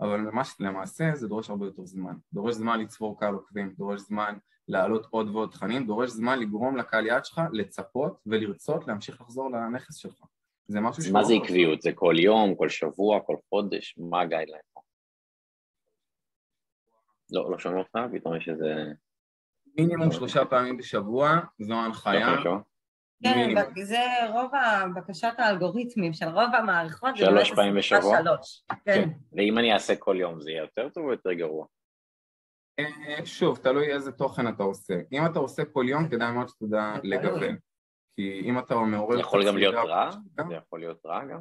אבל ממש, למעשה זה דורש הרבה יותר זמן. דורש זמן לצבור קהל עוקבים, דורש זמן להעלות עוד ועוד תכנים, דורש זמן לגרום לקהל יעד שלך לצפות ולרצות להמשיך לחזור לנכס שלך. זה משהו ש... מה זה עקביות? זה כל יום, כל שבוע, כל חודש? מה הגיידליין? לא, לא שומע אותך? פתאום יש איזה... מינימום שלושה פעמים בשבוע, זו ההנחיה. כן, זה רוב בקשת האלגוריתמים של רוב המערכות. שלוש פעמים בשבוע? שלוש, כן. ואם אני אעשה כל יום זה יהיה יותר טוב או יותר גרוע? אה, שוב, תלוי איזה תוכן אתה עושה. אם אתה עושה כל יום, כדאי מאוד שתדע לגוון. כי אם אתה מעורר... זה יכול גם להיות רע? זה יכול להיות רע גם?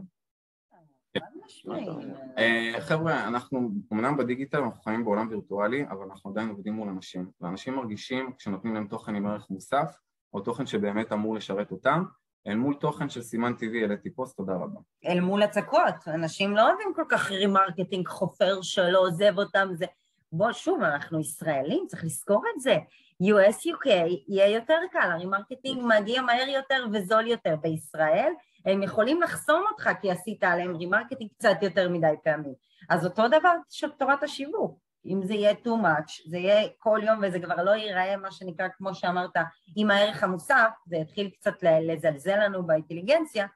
אה, חבר'ה, אנחנו אמנם בדיגיטל אנחנו חיים בעולם וירטואלי, אבל אנחנו עדיין עובדים מול אנשים, ואנשים מרגישים כשנותנים להם תוכן עם ערך מוסף, או תוכן שבאמת אמור לשרת אותם, אל מול תוכן של סימן ת'וי העליתי פוסט, תודה רבה. אל מול הצקות, אנשים לא אוהבים כל כך remarketing חופר שלא עוזב אותם, זה... בוא, שוב, אנחנו ישראלים, צריך לזכור את זה. US-UK יהיה יותר קל, ה remarketing מגיע מהר יותר וזול יותר. בישראל הם יכולים לחסום אותך כי עשית עליהם remarketing קצת יותר מדי פעמים. אז אותו דבר של תורת השיווק. אם זה יהיה too much, זה יהיה כל יום וזה כבר לא ייראה מה שנקרא, כמו שאמרת, עם הערך המוסף, זה יתחיל קצת לזלזל לנו באינטליגנציה,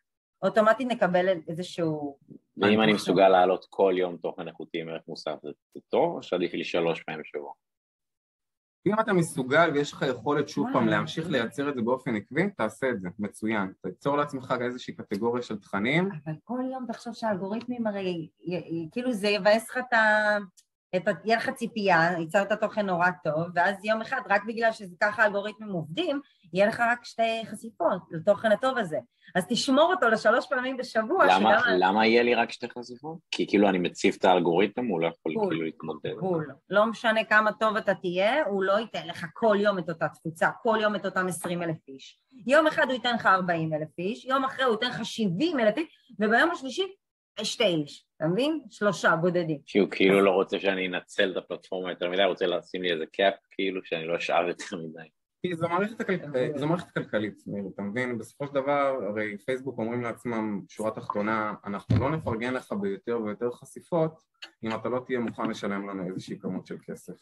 אוטומטית נקבל איזשהו... ואם אני מסוגל להעלות כל יום תוכן איכותי עם ערך מוסף, זה טוב או שעדיף לי שלוש פעמים בשבוע? אם אתה מסוגל ויש לך יכולת שוב פעם להמשיך לייצר את זה באופן עקבי, תעשה את זה, מצוין. תיצור לעצמך איזושהי קטגוריה של תכנים. אבל כל יום תחשוב שהאלגוריתמים הרי, כאילו זה יבאס לך את ה... יהיה לך ציפייה, ייצרת תוכן נורא טוב, ואז יום אחד, רק בגלל שזה ככה האלגוריתמים עובדים, יהיה לך רק שתי חשיפות לתוכן הטוב הזה. אז תשמור אותו לשלוש פעמים בשבוע. למה, שגם... למה יהיה לי רק שתי חשיפות? כי כאילו אני מציב את האלגוריתם, הוא לא יכול בול, כאילו להתמודד. בול. לא משנה כמה טוב אתה תהיה, הוא לא ייתן לך כל יום את אותה תפוצה, כל יום את אותם עשרים אלף איש. יום אחד הוא ייתן לך ארבעים אלף איש, יום אחרי הוא ייתן לך שבעים אלף איש, וביום השלישי שתי איש, אתה מבין? שלושה בודדים. שהוא כאילו לא רוצה שאני אנצל את הפלטפורמה יותר מדי, רוצה לשים לי איזה קאפ, כאילו שאני לא אשאב יותר מדי. כי זו מערכת, הכלכלית, זו מערכת כלכלית, אתה מבין? בסופו של דבר, הרי פייסבוק אומרים לעצמם, שורה תחתונה, אנחנו לא נפרגן לך ביותר ויותר חשיפות, אם אתה לא תהיה מוכן לשלם לנו איזושהי כמות של כסף.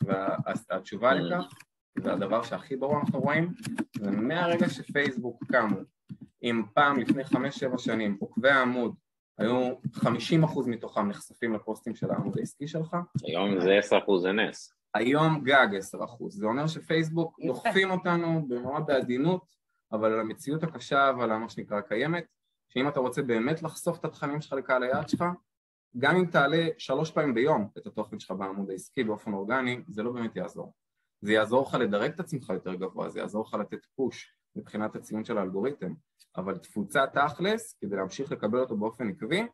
והתשובה mm. לכך, זה הדבר שהכי ברור אנחנו רואים, זה מהרגע שפייסבוק קמו, אם פעם לפני חמש-שבע שנים עוקבי העמוד היו 50% מתוכם נחשפים לפוסטים של העמוד העסקי שלך. היום זה 10% זה נס. היום גג 10%. זה אומר שפייסבוק דוחפים אותנו מאוד בעדינות, אבל על המציאות הקשה ועל מה שנקרא קיימת, שאם אתה רוצה באמת לחשוף את התכנים שלך לקהל היעד שלך, גם אם תעלה שלוש פעמים ביום את התוכן שלך בעמוד העסקי באופן אורגני, זה לא באמת יעזור. זה יעזור לך לדרג את עצמך יותר גבוה, זה יעזור לך לתת פוש מבחינת הציון של האלגוריתם, אבל תפוצה תכלס, כדי להמשיך לקבל אותו באופן עקבי,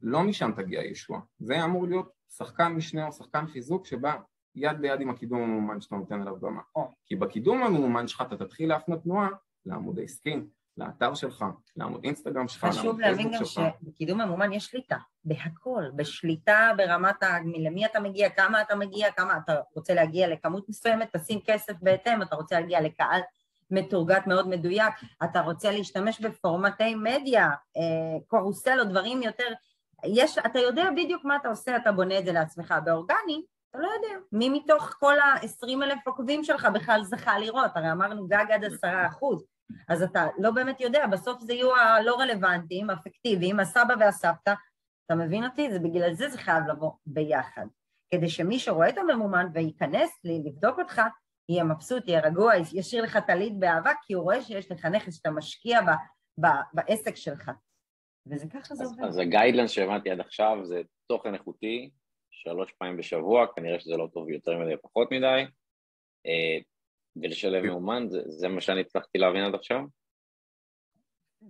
לא משם תגיע ישוע. זה אמור להיות שחקן משנה או שחקן חיזוק שבא יד ביד עם הקידום הממומן שאתה נותן עליו במה. כי בקידום הממומן שלך אתה תתחיל להפנות תנועה לעמוד העסקי, לאתר שלך, לעמוד אינסטגרם שלך, חשוב להבין גם שבקידום ממומן יש שליטה, בהכל, בשליטה ברמת ה... למי אתה מגיע, כמה אתה מגיע, כמה אתה רוצה להגיע לכמות מסוימת, תשים כסף בהתאם, אתה רוצה להגיע לקהל מתורגת מאוד מדויק, אתה רוצה להשתמש בפורמטי מדיה, אה, קורוסלו, דברים יותר, יש, אתה יודע בדיוק מה אתה עושה, אתה בונה את זה לעצמך. באורגני, אתה לא יודע. מי מתוך כל ה-20 אלף עוקבים שלך בכלל זכה לראות? הרי אמרנו גג עד עשרה אחוז. אז אתה לא באמת יודע, בסוף זה יהיו הלא רלוונטיים, אפקטיביים, הסבא והסבתא. אתה מבין אותי? זה בגלל זה זה חייב לבוא ביחד. כדי שמי שרואה את הממומן וייכנס לי לבדוק אותך, יהיה מבסוט, יהיה רגוע, ישאיר לך טלית באהבה, כי הוא רואה שיש לך נכס שאתה משקיע ב, ב, בעסק שלך. וזה ככה זה עובד. אז ה guidelines שהבנתי עד עכשיו זה תוכן איכותי, שלוש פעמים בשבוע, כנראה שזה לא טוב יותר מדי פחות מדי, אה, ולשלב ממומן, זה, זה מה שאני הצלחתי להבין עד עכשיו?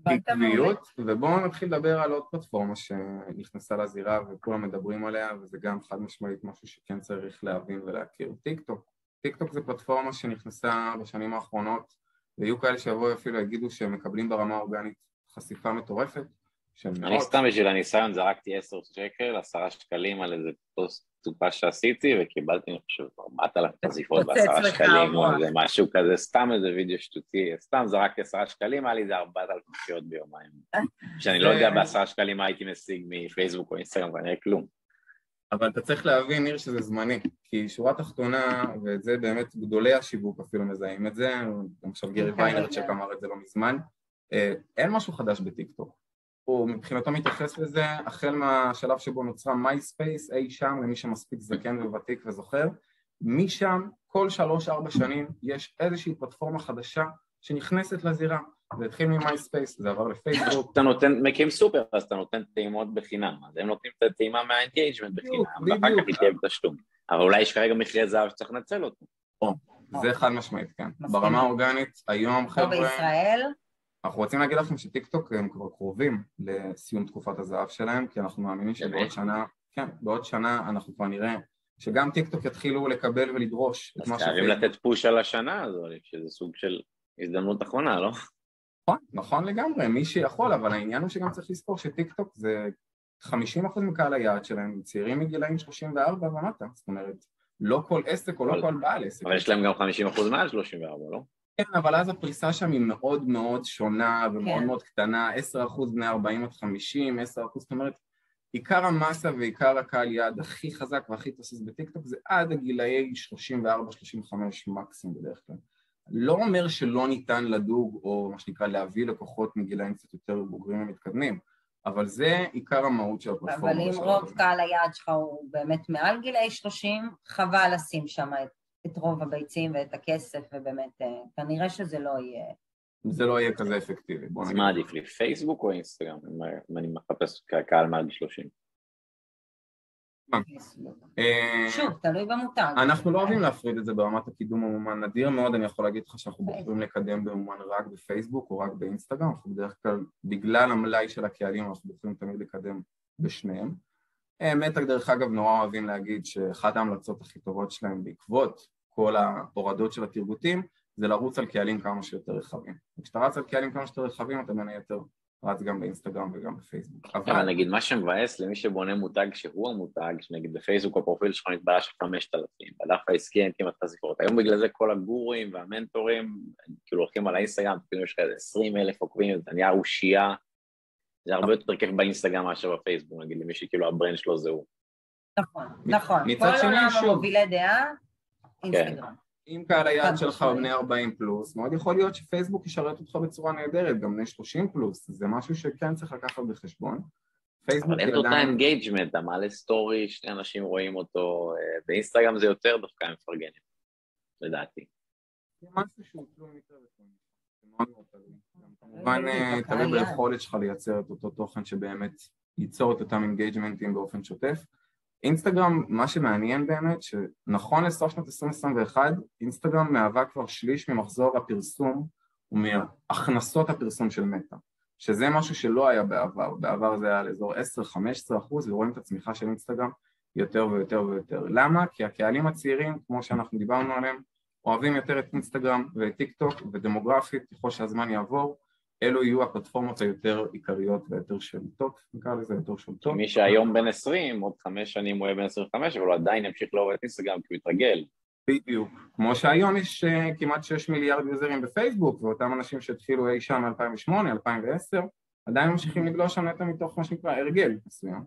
עקביות, ובואו נתחיל לדבר על עוד פלטפורמה שנכנסה לזירה וכולם מדברים עליה, וזה גם חד משמעית משהו שכן צריך להבין ולהכיר, טיק טוק. טיק טוק זה פלטפורמה שנכנסה בשנים האחרונות ויהיו כאלה שיבואו אפילו יגידו שהם מקבלים ברמה האורגנית חשיפה מטורפת של מאות. אני סתם בשביל הניסיון זרקתי 10 שקל, 10 שקלים על איזה פוסט טופה שעשיתי, וקיבלתי, אני חושב, 4,000 חשיפות התפוצץ ב-10 לך שקלים, או. איזה משהו כזה, סתם איזה וידאו שטותי, סתם זרקתי 10 שקלים, היה לי איזה 4,000 צפיות ביומיים. שאני לא יודע ב-10 שקלים מה הייתי משיג מפייסבוק או אינסטגרם, כנראה כלום. אבל אתה צריך להבין, ניר, שזה זמני, כי שורה תחתונה, ואת זה באמת גדולי השיווק אפילו מזהים את זה, גם עכשיו גרי כן, ויינרצ'אק כן. אמר את זה לא מזמן, אה, אין משהו חדש בטיקטוק. הוא מבחינתו מתייחס לזה החל מהשלב שבו נוצרה מייספייס אי שם, למי שמספיק זקן וותיק וזוכר, משם כל שלוש-ארבע שנים יש איזושהי פלטפורמה חדשה שנכנסת לזירה. זה התחיל ממייספייס, זה עבר לפייסבוק, אתה נותן, מקים סופר, אז אתה נותן טעימות בחינם, אז הם נותנים את הטעימה מה engagement בדיוק, בחינם, ואחר. כך היא תהיה בתשלום. אבל אולי יש כרגע מכרה זהב שצריך לנצל אותו. זה חד משמעית, כן. ברמה האורגנית, היום חבר'ה... בישראל, אנחנו רוצים להגיד לכם שטיקטוק הם כבר קרובים לסיום תקופת הזהב שלהם, כי אנחנו מאמינים שבעוד באמת? שנה, כן, בעוד שנה אנחנו כבר נראה שגם טיקטוק יתחילו לקבל ולדרוש את אז מה חייבים שפייסבוק- לתת push על השנה הזו, שזה סוג של הזדמנות אחרונה, לא? נכון, נכון לגמרי, מי שיכול, אבל העניין הוא שגם צריך לזכור שטיקטוק זה 50% מקהל היעד שלהם, צעירים מגילאים 34 ומטה, זאת אומרת, לא כל עסק או לא כל בעל עסק. אבל יש להם גם 50% מעל 34, לא? כן, אבל אז הפריסה שם היא מאוד מאוד שונה ומאוד כן. מאוד קטנה, 10% בני 40 עד 50, 10%, זאת אומרת, עיקר המסה ועיקר הקהל יעד הכי חזק והכי תוסס בטיקטוק זה עד הגילאי 34-35 מקסימום בדרך כלל. לא אומר שלא ניתן לדוג או מה שנקרא להביא לקוחות מגילאים קצת יותר בוגרים ומתקדמים, אבל זה עיקר המהות של הפלטפורמה. אבל אם רוב. קהל היעד שלך הוא באמת מעל גילאי 30, חבל לשים שם את, את רוב הביצים ואת הכסף, ובאמת, אה, כנראה שזה לא יהיה. זה לא יהיה כזה אפקטיבי, בוא אז נגיד. מה עדיף לי, פייסבוק או אינסטגרם, אם- אני מחפש קהל מעל גיל 30? אה, שוב, תלוי במותג. אנחנו לא אוהבים להפריד את זה ברמת הקידום הממומן, נדיר מאוד אני יכול להגיד לך שאנחנו בוחרים לקדם במומן רק בפייסבוק או רק באינסטגרם, אנחנו בדרך כלל, בגלל המלאי של הקהלים, אנחנו בוחרים תמיד לקדם בשניהם. אה, מטא דרך אגב נורא אוהבים להגיד שאחת ההמלצות הכי טובות שלהם בעקבות כל ההורדות של התרגותים זה לרוץ על קהלים כמה שיותר רחבים. וכשאתה רץ על קהלים כמה שיותר רחבים אתה בין היתר רץ גם באינסטגרם וגם בפייסבוק. אבל נגיד מה שמבאס למי שבונה מותג שהוא המותג, שנגיד בפייסבוק הפרופיל שלך נתבעה של 5,000, בדף העסקי אין כמעט חשיפות. היום בגלל זה כל הגורים והמנטורים כאילו הולכים על האינסטגרם, פתאום יש לך איזה 20 אלף עוקבים, זה נהיה אושייה, זה הרבה יותר כיף באינסטגרם מאשר בפייסבוק, נגיד למי שכאילו ה brand שלו זה הוא. נכון, נכון. מצד כל שני, עולם שוב. המובילי דעה, אינסטגרם. אם קהל היעד שלך. הוא בני 40 פלוס, מאוד יכול להיות שפייסבוק ישרת אותך בצורה נהדרת, גם בני 30 פלוס, זה משהו שכן צריך לקחת בחשבון. פייסבוק אבל אין עדיין... ה engagement, אתה מעלה story, שני אנשים רואים אותו, אה, באינסטגרם זה יותר דווקא הם מפרגנים, לדעתי. זה משהו שהוא תלוי מקרה מאוד תלוי. גם כמובן אה, הקהל תלוי. ביכולת שלך לייצר את אותו תוכן שבאמת ייצור את אותם אינגייג'מנטים באופן שוטף. אינסטגרם, מה שמעניין באמת, שנכון לסוף שנת 2021, אינסטגרם מהווה כבר שליש ממחזור הפרסום ומהכנסות הפרסום של מטא, שזה משהו שלא היה בעבר, בעבר זה היה על אזור 10-15 אחוז, ורואים את הצמיחה של אינסטגרם יותר ויותר ויותר. למה? כי הקהלים הצעירים, כמו שאנחנו דיברנו עליהם, אוהבים יותר את אינסטגרם ואת טיק טוק, ודמוגרפית, ככל שהזמן יעבור, אלו יהיו הפלטפורמות היותר עיקריות ויותר שולטות, נקרא לזה יותר שולטות. מי שהיום בן 20, עוד חמש שנים הוא יהיה בן 25, אבל הוא עדיין ימשיך לאהוב את אינסטגרם כי הוא יתרגל. בדיוק. כמו שהיום יש uh, כמעט 6 מיליארד יוזרים בפייסבוק, ואותם אנשים שהתחילו אי שם מ-2008, 2010, עדיין ממשיכים לגלוש שם נטו מתוך מה שנקרא הרגל מסוים.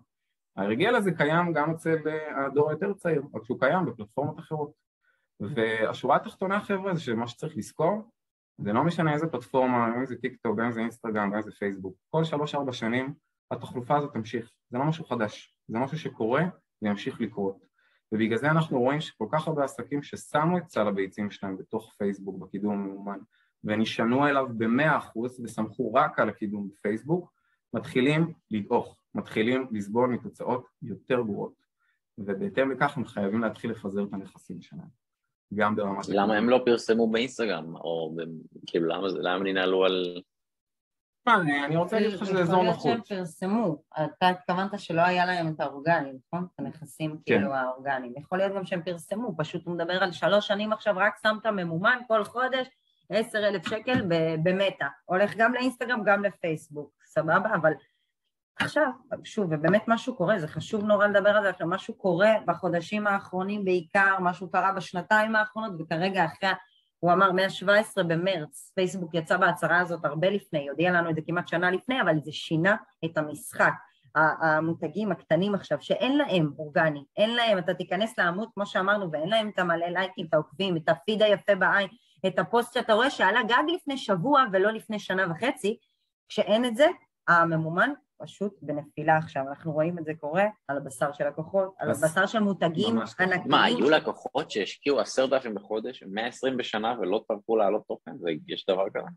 ההרגל הזה קיים גם אצל uh, הדור היותר צעיר, רק שהוא קיים בפלטפורמות אחרות. והשורה התחתונה חבר'ה זה שמה שצריך לזכור, זה לא משנה איזה פלטפורמה, אם זה טיק טוק, אם זה אינסטגרם, אם זה פייסבוק, כל שלוש-ארבע שנים התחלופה הזאת תמשיך, זה לא משהו חדש, זה משהו שקורה וימשיך לקרות. ובגלל זה אנחנו רואים שכל כך הרבה עסקים ששמו את סל הביצים שלהם בתוך פייסבוק בקידום המאומן ונשענו אליו במאה אחוז וסמכו רק על הקידום בפייסבוק, מתחילים לדעוך, מתחילים לסבול מתוצאות יותר גרועות. ובהתאם לכך הם חייבים להתחיל לפזר את הנכסים שלהם גם ברמת... למה הם לא פרסמו באינסטגרם, או ב- כאילו למה זה- למה הם ננעלו על... אני רוצה להגיד לך שזה אזור יכול להיות נוחות. שהם פרסמו, אתה התכוונת שלא היה להם את האורגנים, נכון? את הנכסים כן. כאילו האורגנים. יכול להיות גם שהם פרסמו, פשוט הוא מדבר על שלוש שנים עכשיו, רק שמת ממומן כל חודש, עשר אלף שקל ב- במטא. הולך גם לאינסטגרם, גם לפייסבוק, סבבה? אבל עכשיו, שוב, ובאמת משהו קורה, זה חשוב נורא לדבר על זה עכשיו, משהו קורה בחודשים האחרונים בעיקר, משהו קרה בשנתיים האחרונות, וכרגע אחרי, הוא אמר מה-17 במרץ, פייסבוק יצא בהצהרה הזאת הרבה לפני, הודיע לנו את זה כמעט שנה לפני, אבל זה שינה את המשחק. המותגים הקטנים עכשיו, שאין להם אורגני, אין להם, אתה תיכנס לעמוד כמו שאמרנו, ואין להם את המלא לייקים, את העוקבים, את הפיד היפה בעין, את הפוסט שאתה רואה שעלה גג לפני שבוע ולא לפני שנה וחצי, כשאין את זה, הממומן פשוט בנפילה עכשיו, אנחנו רואים את זה קורה על הבשר של לקוחות, על הבשר של מותגים ענקיים. מה, היו לקוחות שהשקיעו עשרת אלפים בחודש, 120 בשנה ולא טרחו להעלות תוכן? יש דבר כזה?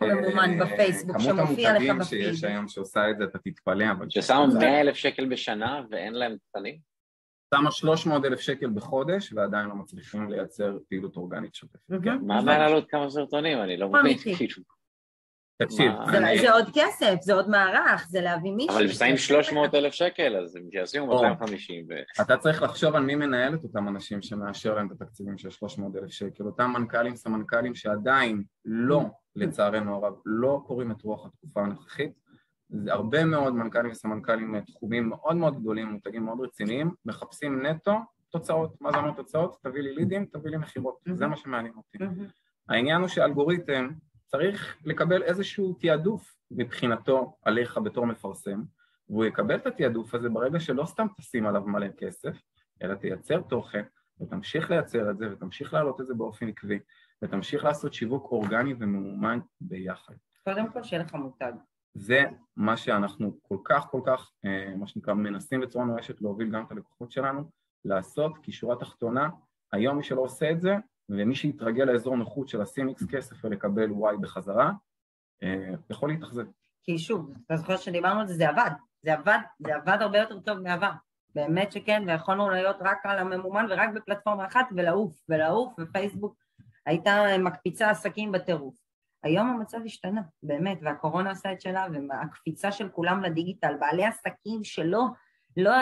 ממומן אה, בפייסבוק שמופיע לך בפיד. כמות המותגים שיש היום שעושה את זה, אתה תתפלא, אבל... ששמו 100 אלף שקל בשנה ואין להם תכנים? שמה 300 אלף שקל בחודש ועדיין לא מצליחים לייצר פעילות אורגנית שוטפת. מה הבעיה לעלות כמה סרטונים? אני לא מבין, כאילו. תקשיב, זה עוד כסף, זה עוד מערך, זה להביא מישהו. אבל שמים 300 אלף שקל, אז הם שישימו 250. אתה צריך לחשוב על מי מנהל את אותם אנשים שמאשר להם את התקציבים של 300 אלף שקל, אותם מנכ"לים, סמנכ"לים שעדיין לא, לצערנו הרב, לא קוראים את רוח התקופה הנוכחית. הרבה מאוד מנכ"לים וסמנכ"לים תחומים מאוד מאוד גדולים, מותגים מאוד רציניים, מחפשים נטו תוצאות. מה זה אומר תוצאות? תביא לי לידים, תביא לי מכירות, זה מה שמעניין אותי. העניין הוא שאלגוריתם צריך לקבל איזשהו תעדוף מבחינתו עליך בתור מפרסם, והוא יקבל את התעדוף הזה ברגע שלא סתם תשים עליו מלא כסף, אלא תייצר תוכן ותמשיך לייצר את זה ותמשיך להעלות את זה באופן עקבי ותמשיך לעשות שיווק אורגני וממומן ביחד. קודם כל שיהיה לך מותג. זה מה שאנחנו כל כך כל כך, אה, מה שנקרא, מנסים בצורה נואשת להוביל גם את הלקוחות שלנו, לעשות, כי שורה תחתונה, היום מי שלא עושה את זה, ומי שיתרגל לאזור נוחות של לשים איקס כסף ולקבל וואי בחזרה, אה, יכול להתאכזב. כי שוב, אתה זוכר שדיברנו על זה, זה עבד, זה עבד, זה עבד הרבה יותר טוב מעבר. באמת שכן, ויכולנו להיות רק על הממומן ורק בפלטפורמה אחת ולעוף, ולעוף, ופייסבוק הייתה מקפיצה עסקים בטירוף. היום המצב השתנה, באמת, והקורונה עשה את שלה, והקפיצה של כולם לדיגיטל, בעלי עסקים שלא לא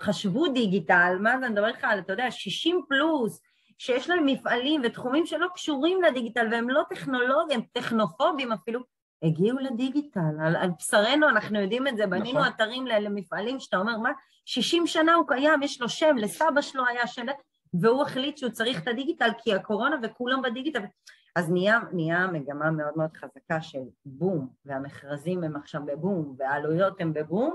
חשבו דיגיטל, מה זה, אני מדבר איתך על, אתה יודע, 60 פלוס, שיש להם מפעלים ותחומים שלא קשורים לדיגיטל והם לא טכנולוגיים, טכנופובים אפילו, הגיעו לדיגיטל, על, על בשרנו אנחנו יודעים את זה, בנינו נכון. אתרים למפעלים שאתה אומר, מה, 60 שנה הוא קיים, יש לו שם, לסבא שלו היה שם, והוא החליט שהוא צריך את הדיגיטל כי הקורונה וכולם בדיגיטל. אז נהיה, נהיה מגמה מאוד מאוד חזקה של בום, והמכרזים הם עכשיו בבום, והעלויות הם בבום,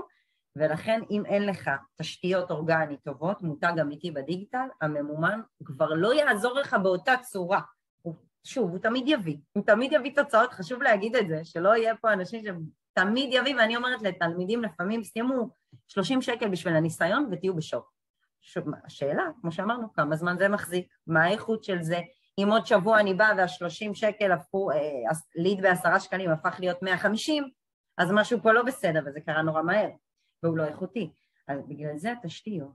ולכן אם אין לך תשתיות אורגנית טובות, מותג אמיתי בדיגיטל, הממומן כבר לא יעזור לך באותה צורה. הוא, שוב, הוא תמיד יביא, הוא תמיד יביא תוצאות, חשוב להגיד את זה, שלא יהיה פה אנשים שתמיד יביא, ואני אומרת לתלמידים לפעמים, שימו 30 שקל בשביל הניסיון ותהיו בשוק. שוב, השאלה, כמו שאמרנו, כמה זמן זה מחזיק, מה האיכות של זה, אם עוד שבוע אני באה והשלושים שקל הפכו, אה, ליד בעשרה שקלים הפך להיות 150, אז משהו פה לא בסדר, וזה קרה נורא מהר. והוא לא איכותי. אז בגלל זה התשתיות,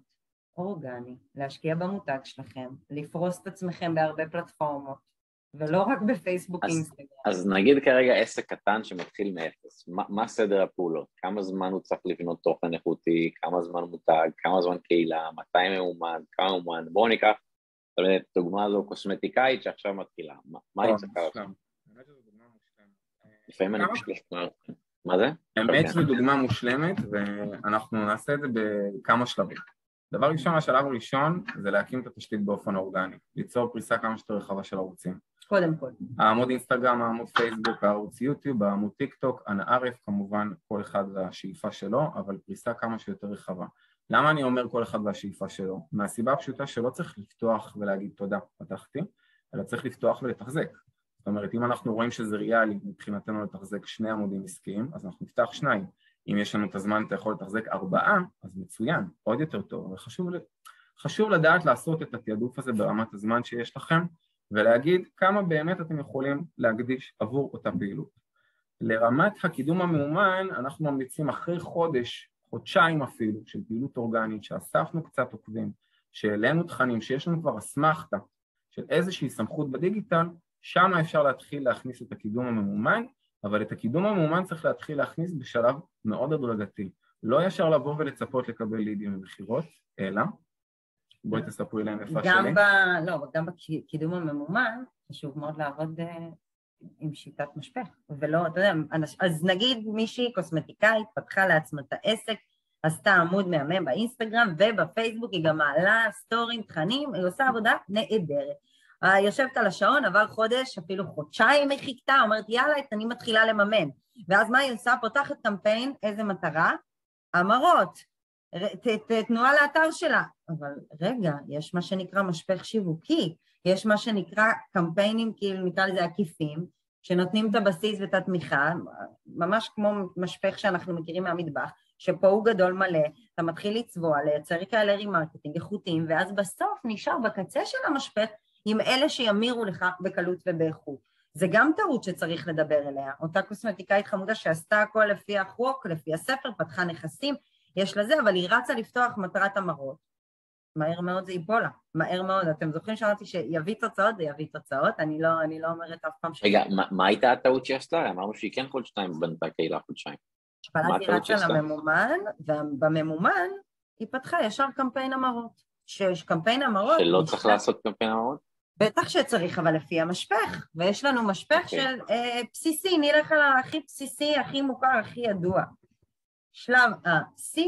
אורגני, להשקיע במותג שלכם, לפרוס את עצמכם בהרבה פלטפורמות, ולא רק בפייסבוק אינסטגרם. אז נגיד כרגע עסק קטן שמתחיל מאפס, מה, מה סדר הפעולות? כמה זמן הוא צריך לבנות תוכן איכותי, כמה זמן מותג, כמה זמן קהילה, מתי מאומן, כמה מאומן, בואו ניקח דוגמה זו קוסמטיקאית שעכשיו מתחילה, מה היא צריכה לעשות? לפעמים אני פשוט לא מה זה? אמת זו דוגמה מושלמת, ואנחנו נעשה את זה בכמה שלבים. דבר ראשון, השלב הראשון זה להקים את התשתית באופן אורגני, ליצור פריסה כמה שיותר רחבה של ערוצים. קודם כל. העמוד אינסטגרם, העמוד פייסבוק, הערוץ יוטיוב, העמוד טיק טוק, אנא ערף, כמובן כל אחד והשאיפה שלו, אבל פריסה כמה שיותר רחבה. למה אני אומר כל אחד והשאיפה שלו? מהסיבה הפשוטה שלא צריך לפתוח ולהגיד תודה, פתחתי, אלא צריך לפתוח ולתחזק. זאת אומרת, אם אנחנו רואים שזה ריאלי מבחינתנו לתחזק שני עמודים עסקיים, אז אנחנו נפתח שניים. אם יש לנו את הזמן, אתה יכול לתחזק ארבעה, אז מצוין, עוד יותר טוב. אבל חשוב, חשוב לדעת לעשות את התעדוף הזה ברמת הזמן שיש לכם, ולהגיד כמה באמת אתם יכולים להקדיש עבור אותה פעילות. לרמת הקידום המאומן, אנחנו ממליצים אחרי חודש, חודשיים אפילו, של פעילות אורגנית, שאספנו קצת עוקבים, שהעלינו תכנים, שיש לנו כבר אסמכתה של איזושהי סמכות בדיגיטל, שם אפשר להתחיל להכניס את הקידום הממומן, אבל את הקידום הממומן צריך להתחיל להכניס בשלב מאוד הדרגתי. לא ישר לבוא ולצפות לקבל לידים ומכירות, אלא, בואי תספרי להם איפה שלי. ב... לא, גם בקידום הממומן חשוב מאוד לעבוד אה, עם שיטת משפך, ולא, אתה יודע, אנש, אז נגיד מישהי קוסמטיקאית פתחה לעצמה את העסק, עשתה עמוד מהמם באינסטגרם ובפייסבוק, היא גם מעלה סטורים, תכנים, היא עושה עבודה נהדרת. יושבת על השעון, עבר חודש, אפילו חודשיים היא חיכתה, אומרת יאללה, אני מתחילה לממן. ואז מה היא עושה? פותחת קמפיין, איזה מטרה? המרות. תנועה לאתר שלה. אבל רגע, יש מה שנקרא משפך שיווקי, יש מה שנקרא קמפיינים, כאילו נקרא לזה עקיפים, שנותנים את הבסיס ואת התמיכה, ממש כמו משפך שאנחנו מכירים מהמטבח, שפה הוא גדול מלא, אתה מתחיל לצבור, לייצר כאלה remarketing איכותיים, ואז בסוף נשאר בקצה של המשפך עם אלה שימירו לך בקלות ובאיכות. זה גם טעות שצריך לדבר אליה. אותה קוסמטיקאית חמודה שעשתה הכל לפי החוק, לפי הספר, פתחה נכסים, יש לזה, אבל היא רצה לפתוח מטרת המרות. מהר מאוד זה ייפול לה, מהר מאוד. אתם זוכרים שאמרתי שיביא תוצאות, זה יביא תוצאות, אני לא, אני לא אומרת אף פעם ש... רגע, מה, מה הייתה הטעות שהיא עשתה? אמרנו שהיא כן חודשיים בנתה קהילה חודשיים. השפלת רצה לממומן, ובממומן היא פתחה ישר קמפיין המרות. שיש קמפיין המרות... שלא צריך לעשות קמפיין המרות? בטח שצריך, אבל לפי המשפך, ויש לנו משפך okay. אוקיי. של אה, בסיסי, נלך על הכי בסיסי, הכי מוכר, הכי ידוע. שלב ה-C,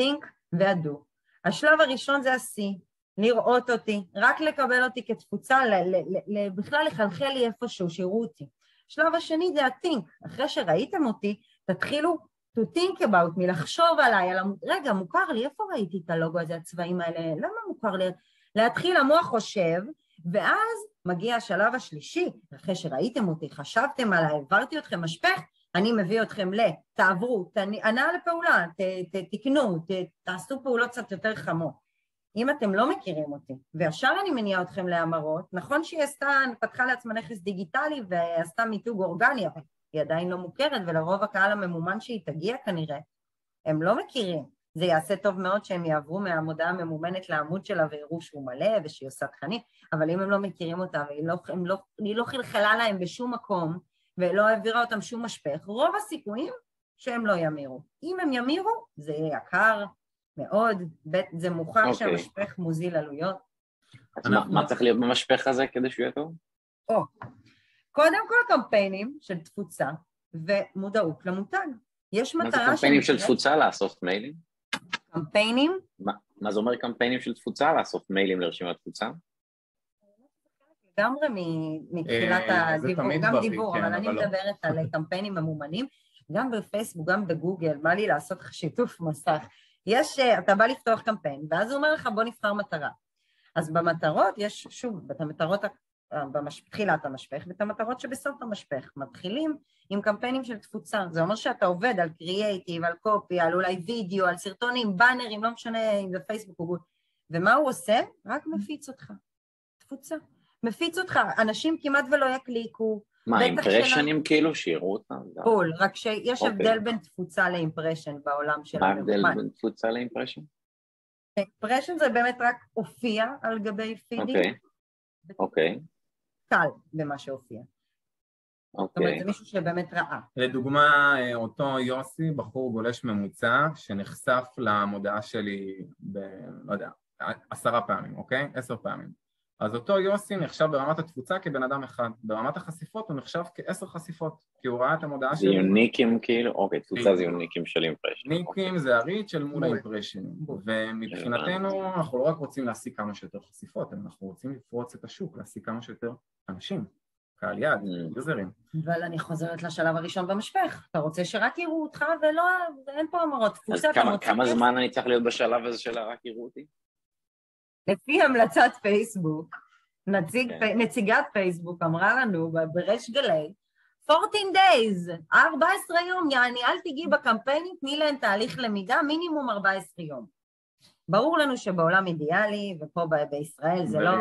think וה-do. השלב הראשון זה ה-C, לראות אותי, רק לקבל אותי כתפוצה, בכלל לחלחל לי איפשהו, שיראו אותי. השלב השני זה ה-think, אחרי שראיתם אותי, תתחילו to think about me, לחשוב עליי, על המ... רגע, מוכר לי, איפה ראיתי את הלוגו הזה, הצבעים האלה, למה מוכר לי? להתחיל, המוח חושב, ואז מגיע השלב השלישי, אחרי שראיתם אותי, חשבתם עליי, העברתי אתכם משפך, אני מביא אתכם ל, תעברו, הנעה לפעולה, ת, ת, תקנו, ת, תעשו פעולות קצת יותר חמות. אם אתם לא מכירים אותי, וישר אני מניעה אתכם להמרות, נכון שהיא עשתה, פתחה לעצמה נכס דיגיטלי ועשתה מיתוג אורגני, אבל היא עדיין לא מוכרת, ולרוב הקהל הממומן שהיא תגיע כנראה, הם לא מכירים. זה יעשה טוב מאוד שהם יעברו מהמודעה הממומנת לעמוד שלה ויראו שהוא מלא ושהיא עושה תכנים, אבל אם הם לא מכירים אותה והיא לא, לא, לא חלחלה להם בשום מקום ולא העבירה אותם שום משפך, רוב הסיכויים שהם לא ימירו. אם הם ימירו, זה יהיה יקר מאוד, זה מוכח okay. אוקיי. שהמשפך מוזיל עלויות. אז מה, מה צריך להיות במשפך הזה כדי שהוא יהיה טוב? או, קודם כל קמפיינים של תפוצה ומודעות למותג. יש מטרה... מה זה קמפיינים של תפוצה? לאסוף מיילים? קמפיינים? מה, מה זה אומר קמפיינים של תפוצה? לאסוף מיילים לרשימת תפוצה? לגמרי מתחילת אה, הדיבור, גם דיבור, כן, אבל אני לא. מדברת על קמפיינים ממומנים, גם בפייסבוק, גם בגוגל, בא לי לעשות שיתוף מסך. יש, אה, אתה בא לפתוח קמפיין, ואז הוא אומר לך בוא נבחר מטרה. אז במטרות יש, שוב, את המטרות בתחילת המשפך ואת המטרות שבסוף המשפך. מתחילים עם קמפיינים של תפוצה, זה אומר שאתה עובד על קריאייטיב, על קופי, על אולי וידאו, על סרטונים, באנרים, לא משנה אם זה פייסבוק או גוד. ומה הוא עושה? רק מפיץ אותך. תפוצה. מפיץ אותך, אנשים כמעט ולא יקליקו. מה, impressions כאילו שיראו אותם? בול, רק שיש okay. הבדל בין תפוצה ל impression בעולם של מה ההבדל בין תפוצה לאימפרשן? אימפרשן זה באמת רק הופיע על גבי פידים. אוקיי. Okay. אוקיי. קל במה שהופיע. אוקיי. זאת אומרת, זה מישהו שבאמת ראה. לדוגמה, אותו יוסי, בחור גולש ממוצע, שנחשף למודעה שלי ב... לא יודע, עשרה פעמים, אוקיי? עשר פעמים. אז אותו יוסי נחשב ברמת התפוצה כבן אדם אחד, ברמת החשיפות הוא נחשב כעשר חשיפות, כי הוא ראה את המודעה שלי. זה יוניקים כאילו? אוקיי, תפוצה זה יוניקים של אימפרשן. יוניקים זה הריץ' של מול האימפרשנים, ומבחינתנו אנחנו לא רק רוצים להשיג כמה שיותר חשיפות, אנחנו רוצים לפרוץ את השוק, להשיג כמה שיותר אנשים, קהל יעד, mm. יוזרים. אבל אני חוזרת לשלב הראשון במשפך, אתה רוצה שרק יראו אותך ולא, אין פה אמרות תפוצה. אז כמה זמן אני צריך להיות בשלב הזה של רק יראו אותי? לפי המלצת פייסבוק, נציג, okay. כן. נציגת פייסבוק אמרה לנו בריש גלי, 14 days, 14 יום, יעני, אל תגיעי בקמפיינים, תני להם תהליך למידה, מינימום 14 יום. ברור לנו שבעולם אידיאלי, ופה בישראל זה לא...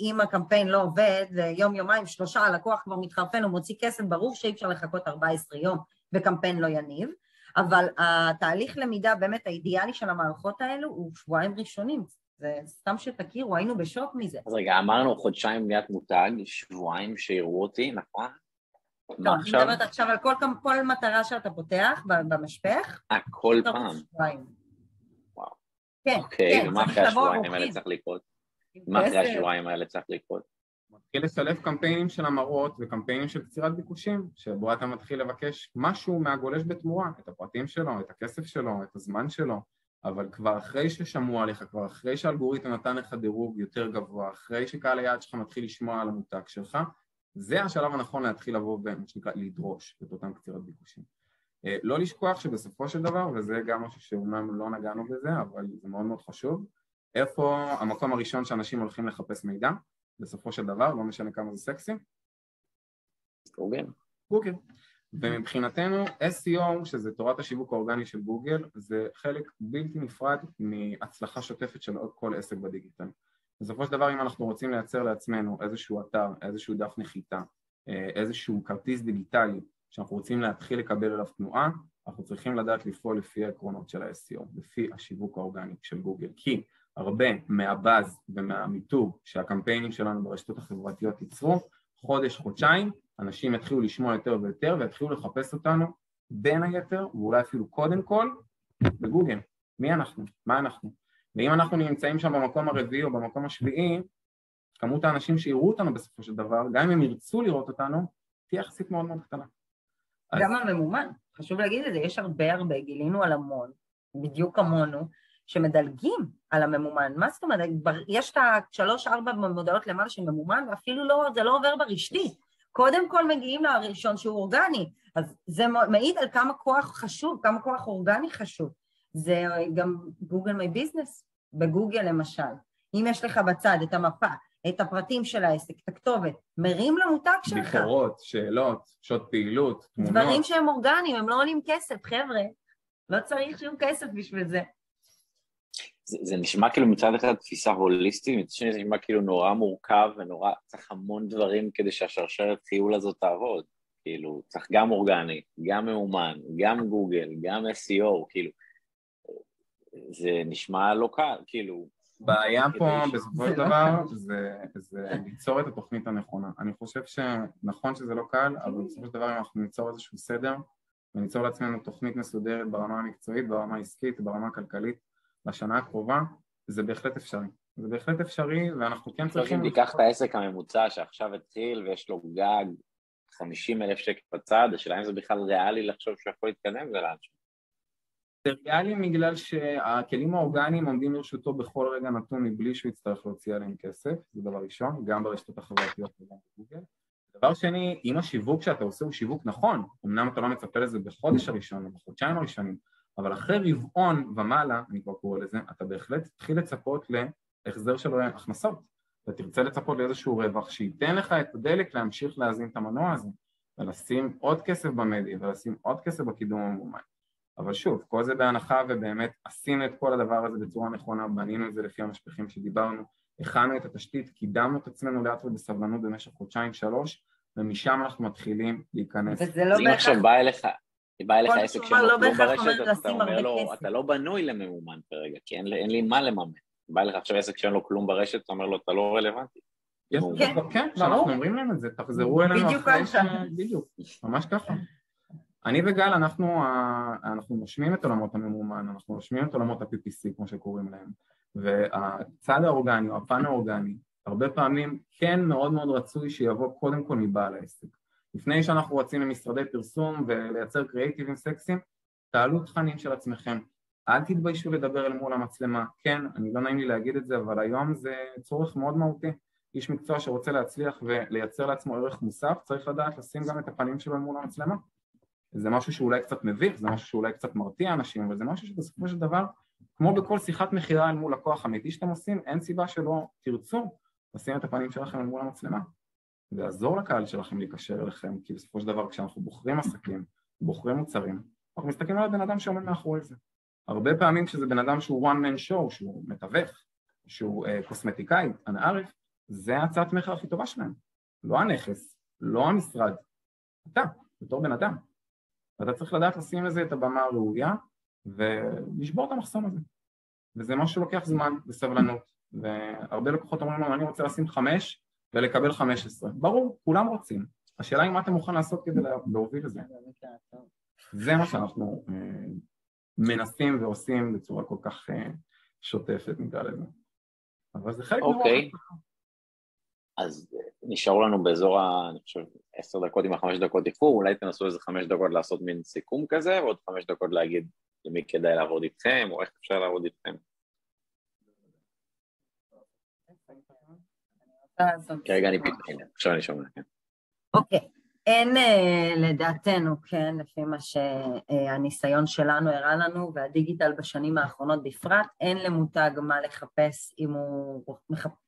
אם הקמפיין לא עובד, זה יום, יומיים, שלושה, הלקוח כבר מתחרפן, הוא מוציא כסף, ברור שאי אפשר לחכות 14 יום וקמפיין לא יניב, אבל התהליך למידה באמת האידיאלי של המערכות האלו הוא שבועיים ראשונים, זה סתם שתכירו, היינו בשוק מזה. אז רגע, אמרנו חודשיים בניית מותג, שבועיים שיראו אותי, נכון? לא, אני מדברת עכשיו על כל, כל מטרה שאתה פותח במשפך. אה, כל פעם? שבועיים. וואו. כן, אוקיי, כן, ומה אחרי השבועיים האלה צריך לקרות? מה אחרי השבועיים האלה צריך לקרות? מתחיל לשלב קמפיינים של המרות וקמפיינים של קצירת ביקושים, שבו אתה מתחיל לבקש משהו מהגולש בתמורה, את הפרטים שלו, את הכסף שלו, את הזמן שלו, אבל כבר אחרי ששמעו עליך, כבר אחרי שהאלגוריתם נתן לך דירוג יותר גבוה, אחרי שקהל היעד שלך מתחיל לשמוע על המותג שלך, זה השלב הנכון להתחיל לבוא ומה שנקרא לדרוש את אותם קצירת ביקושים. אה, לא לשכוח שבסופו של דבר, וזה גם משהו שאומנם לא נגענו בזה, אבל זה מאוד מאוד חשוב, איפה המקום הראשון שאנשים הולכים לחפש מידע, בסופו של דבר, לא משנה כמה זה סקסי? גוגל. גוגל. ומבחינתנו SEO, שזה תורת השיווק האורגני של גוגל, זה חלק בלתי נפרד מהצלחה שוטפת של כל עסק בדיגיטל. בסופו של דבר אם אנחנו רוצים לייצר לעצמנו איזשהו אתר, איזשהו דף נחיתה, אה, איזשהו כרטיס דיגיטלי שאנחנו רוצים להתחיל לקבל אליו תנועה, אנחנו צריכים לדעת לפעול לפי העקרונות של ה-SEO, לפי השיווק האורגני של גוגל, כי הרבה מהבאז ומהמיתוג שהקמפיינים שלנו ברשתות החברתיות ייצרו, חודש, חודשיים, אנשים יתחילו לשמוע יותר ויותר ויתחילו לחפש אותנו בין היתר, ואולי אפילו קודם כל, בגוגל. מי אנחנו? מה אנחנו? ואם אנחנו נמצאים שם במקום הרביעי או במקום השביעי, כמות האנשים שיראו אותנו בסופו של דבר, גם אם הם ירצו לראות אותנו, תהיה יחסית מאוד מאוד קטנה. גם אז... הממומן, חשוב להגיד את זה, יש הרבה הרבה, גילינו על המון, בדיוק כמונו, שמדלגים על הממומן. מה זאת אומרת? יש את השלוש-ארבע מודעות למעלה של ממומן, ואפילו לא, זה לא עובר ברשתי. קודם כל מגיעים לראשון שהוא אורגני, אז זה מעיד על כמה כוח חשוב, כמה כוח אורגני חשוב. זה גם גוגל מי ביזנס, בגוגל למשל. אם יש לך בצד את המפה, את הפרטים של העסק, את הכתובת, מרים למותג שלך. ביקורות, שאלות, שעות פעילות, תמונות. דברים שהם אורגניים, הם לא עולים כסף, חבר'ה. לא צריך שום כסף בשביל זה. זה, זה נשמע כאילו מצד אחד תפיסה הוליסטית, מצד שני זה נשמע כאילו נורא מורכב ונורא, צריך המון דברים כדי שהשרשרת חיול הזאת תעבוד. כאילו, צריך גם אורגני, גם מאומן, גם גוגל, גם SEO, כאילו, זה נשמע לא קל, כאילו... בעיה פה בסופו של דבר זה, זה ליצור את התוכנית הנכונה. אני חושב שנכון שזה לא קל, אבל בסופו של דבר אנחנו ניצור איזשהו סדר וניצור לעצמנו תוכנית מסודרת ברמה המקצועית, ברמה העסקית, ברמה הכלכלית, לשנה הקרובה, זה בהחלט אפשרי. זה בהחלט אפשרי, ואנחנו כן צריכים... אם תיקח את העסק הממוצע שעכשיו התחיל ויש לו גג 50 אלף שקל בצד, השאלה אם זה בכלל ריאלי לחשוב שהוא יכול להתקדם ולאנשהו. זה ריאלי בגלל שהכלים האורגניים עומדים לרשותו בכל רגע נתון מבלי שהוא יצטרך להוציא עליהם כסף, זה דבר ראשון, גם ברשתות החברתיות וגם בגוגל. דבר שני, אם השיווק שאתה עושה הוא שיווק נכון, אמנם אתה לא מצפה לזה בחודש הראשון או בחודשיים הראשונים, אבל אחרי רבעון ומעלה, אני כבר קורא לזה, אתה בהחלט תתחיל לצפות להחזר של הכנסות. אתה תרצה לצפות לאיזשהו רווח שייתן לך את הדלק להמשיך להזין את המנוע הזה, ולשים עוד כסף במדיה, ולשים עוד כסף בקידום הממומן. אבל שוב, כל זה בהנחה ובאמת עשינו את כל הדבר הזה בצורה נכונה, בנינו את זה לפי המשפחים שדיברנו, הכנו את התשתית, קידמנו את עצמנו לאט ובסבלנות במשך חודשיים-שלוש, ומשם אנחנו מתחילים להיכנס. וזה לא בהכרח... אם עכשיו בא אליך, בא אליך עסק שאין לו כלום ברשת, אתה אומר לו, אתה לא בנוי לממומן כרגע, כי אין לי מה לממן. בא אליך עכשיו עסק שאין לו כלום ברשת, אתה אומר לו, אתה לא רלוונטי. כן, כן, אנחנו אומרים להם את זה, תחזרו אלינו אחרי ש... בדיוק, ממש ככה. אני וגל, אנחנו, אנחנו נושמים את עולמות הממומן, אנחנו נושמים את עולמות ה-PPC, כמו שקוראים להם, והצד האורגני או הפן האורגני, הרבה פעמים כן מאוד מאוד רצוי שיבוא קודם כל מבעל העסק. לפני שאנחנו רצים למשרדי פרסום ולייצר קריאיטיבים סקסיים, תעלו תכנים של עצמכם. אל תתביישו לדבר אל מול המצלמה. כן, אני לא נעים לי להגיד את זה, אבל היום זה צורך מאוד מהותי. איש מקצוע שרוצה להצליח ולייצר לעצמו ערך מוסף, צריך לדעת לשים גם את הפנים שלו מול המצלמה. זה משהו שאולי קצת מביך, זה משהו שאולי קצת מרתיע אנשים, אבל זה משהו שבסופו של דבר, כמו בכל שיחת מכירה אל מול לקוח אמיתי שאתם עושים, אין סיבה שלא תרצו לשים את הפנים שלכם אל מול המצלמה. ויעזור לקהל שלכם להיקשר אליכם, כי בסופו של דבר כשאנחנו בוחרים עסקים, בוחרים מוצרים, אנחנו מסתכלים על הבן אדם שעומד מאחורי זה. הרבה פעמים כשזה בן אדם שהוא one man show, שהוא מתווך, שהוא uh, קוסמטיקאי, אנא ערף, זה הצעת מכר הכי טובה שלהם. לא הנכס, לא המשרד, אתה, בתור בן אדם. ואתה צריך לדעת לשים לזה את הבמה הראויה ולשבור את המחסום הזה. וזה משהו שלוקח זמן וסבלנות, והרבה לקוחות אומרים לנו, אני רוצה לשים חמש ולקבל חמש עשרה. ברור, כולם רוצים. השאלה היא מה אתה מוכן לעשות כדי להוביל את זה. זה מה שאנחנו אה, מנסים ועושים בצורה כל כך אה, שוטפת, נקרא לזה. אבל זה חלק אוקיי. אז נשארו לנו באזור ה... אני חושב, עשר דקות עם החמש דקות איחור, אולי תנסו איזה חמש דקות לעשות מין סיכום כזה, ועוד חמש דקות להגיד למי כדאי לעבוד איתכם, או איך אפשר לעבוד איתכם. כרגע אני פתאום, עכשיו אני שומע, כן. אוקיי. אין אה, לדעתנו, כן, לפי מה שהניסיון שלנו הראה לנו, והדיגיטל בשנים האחרונות בפרט, אין למותג מה לחפש אם הוא,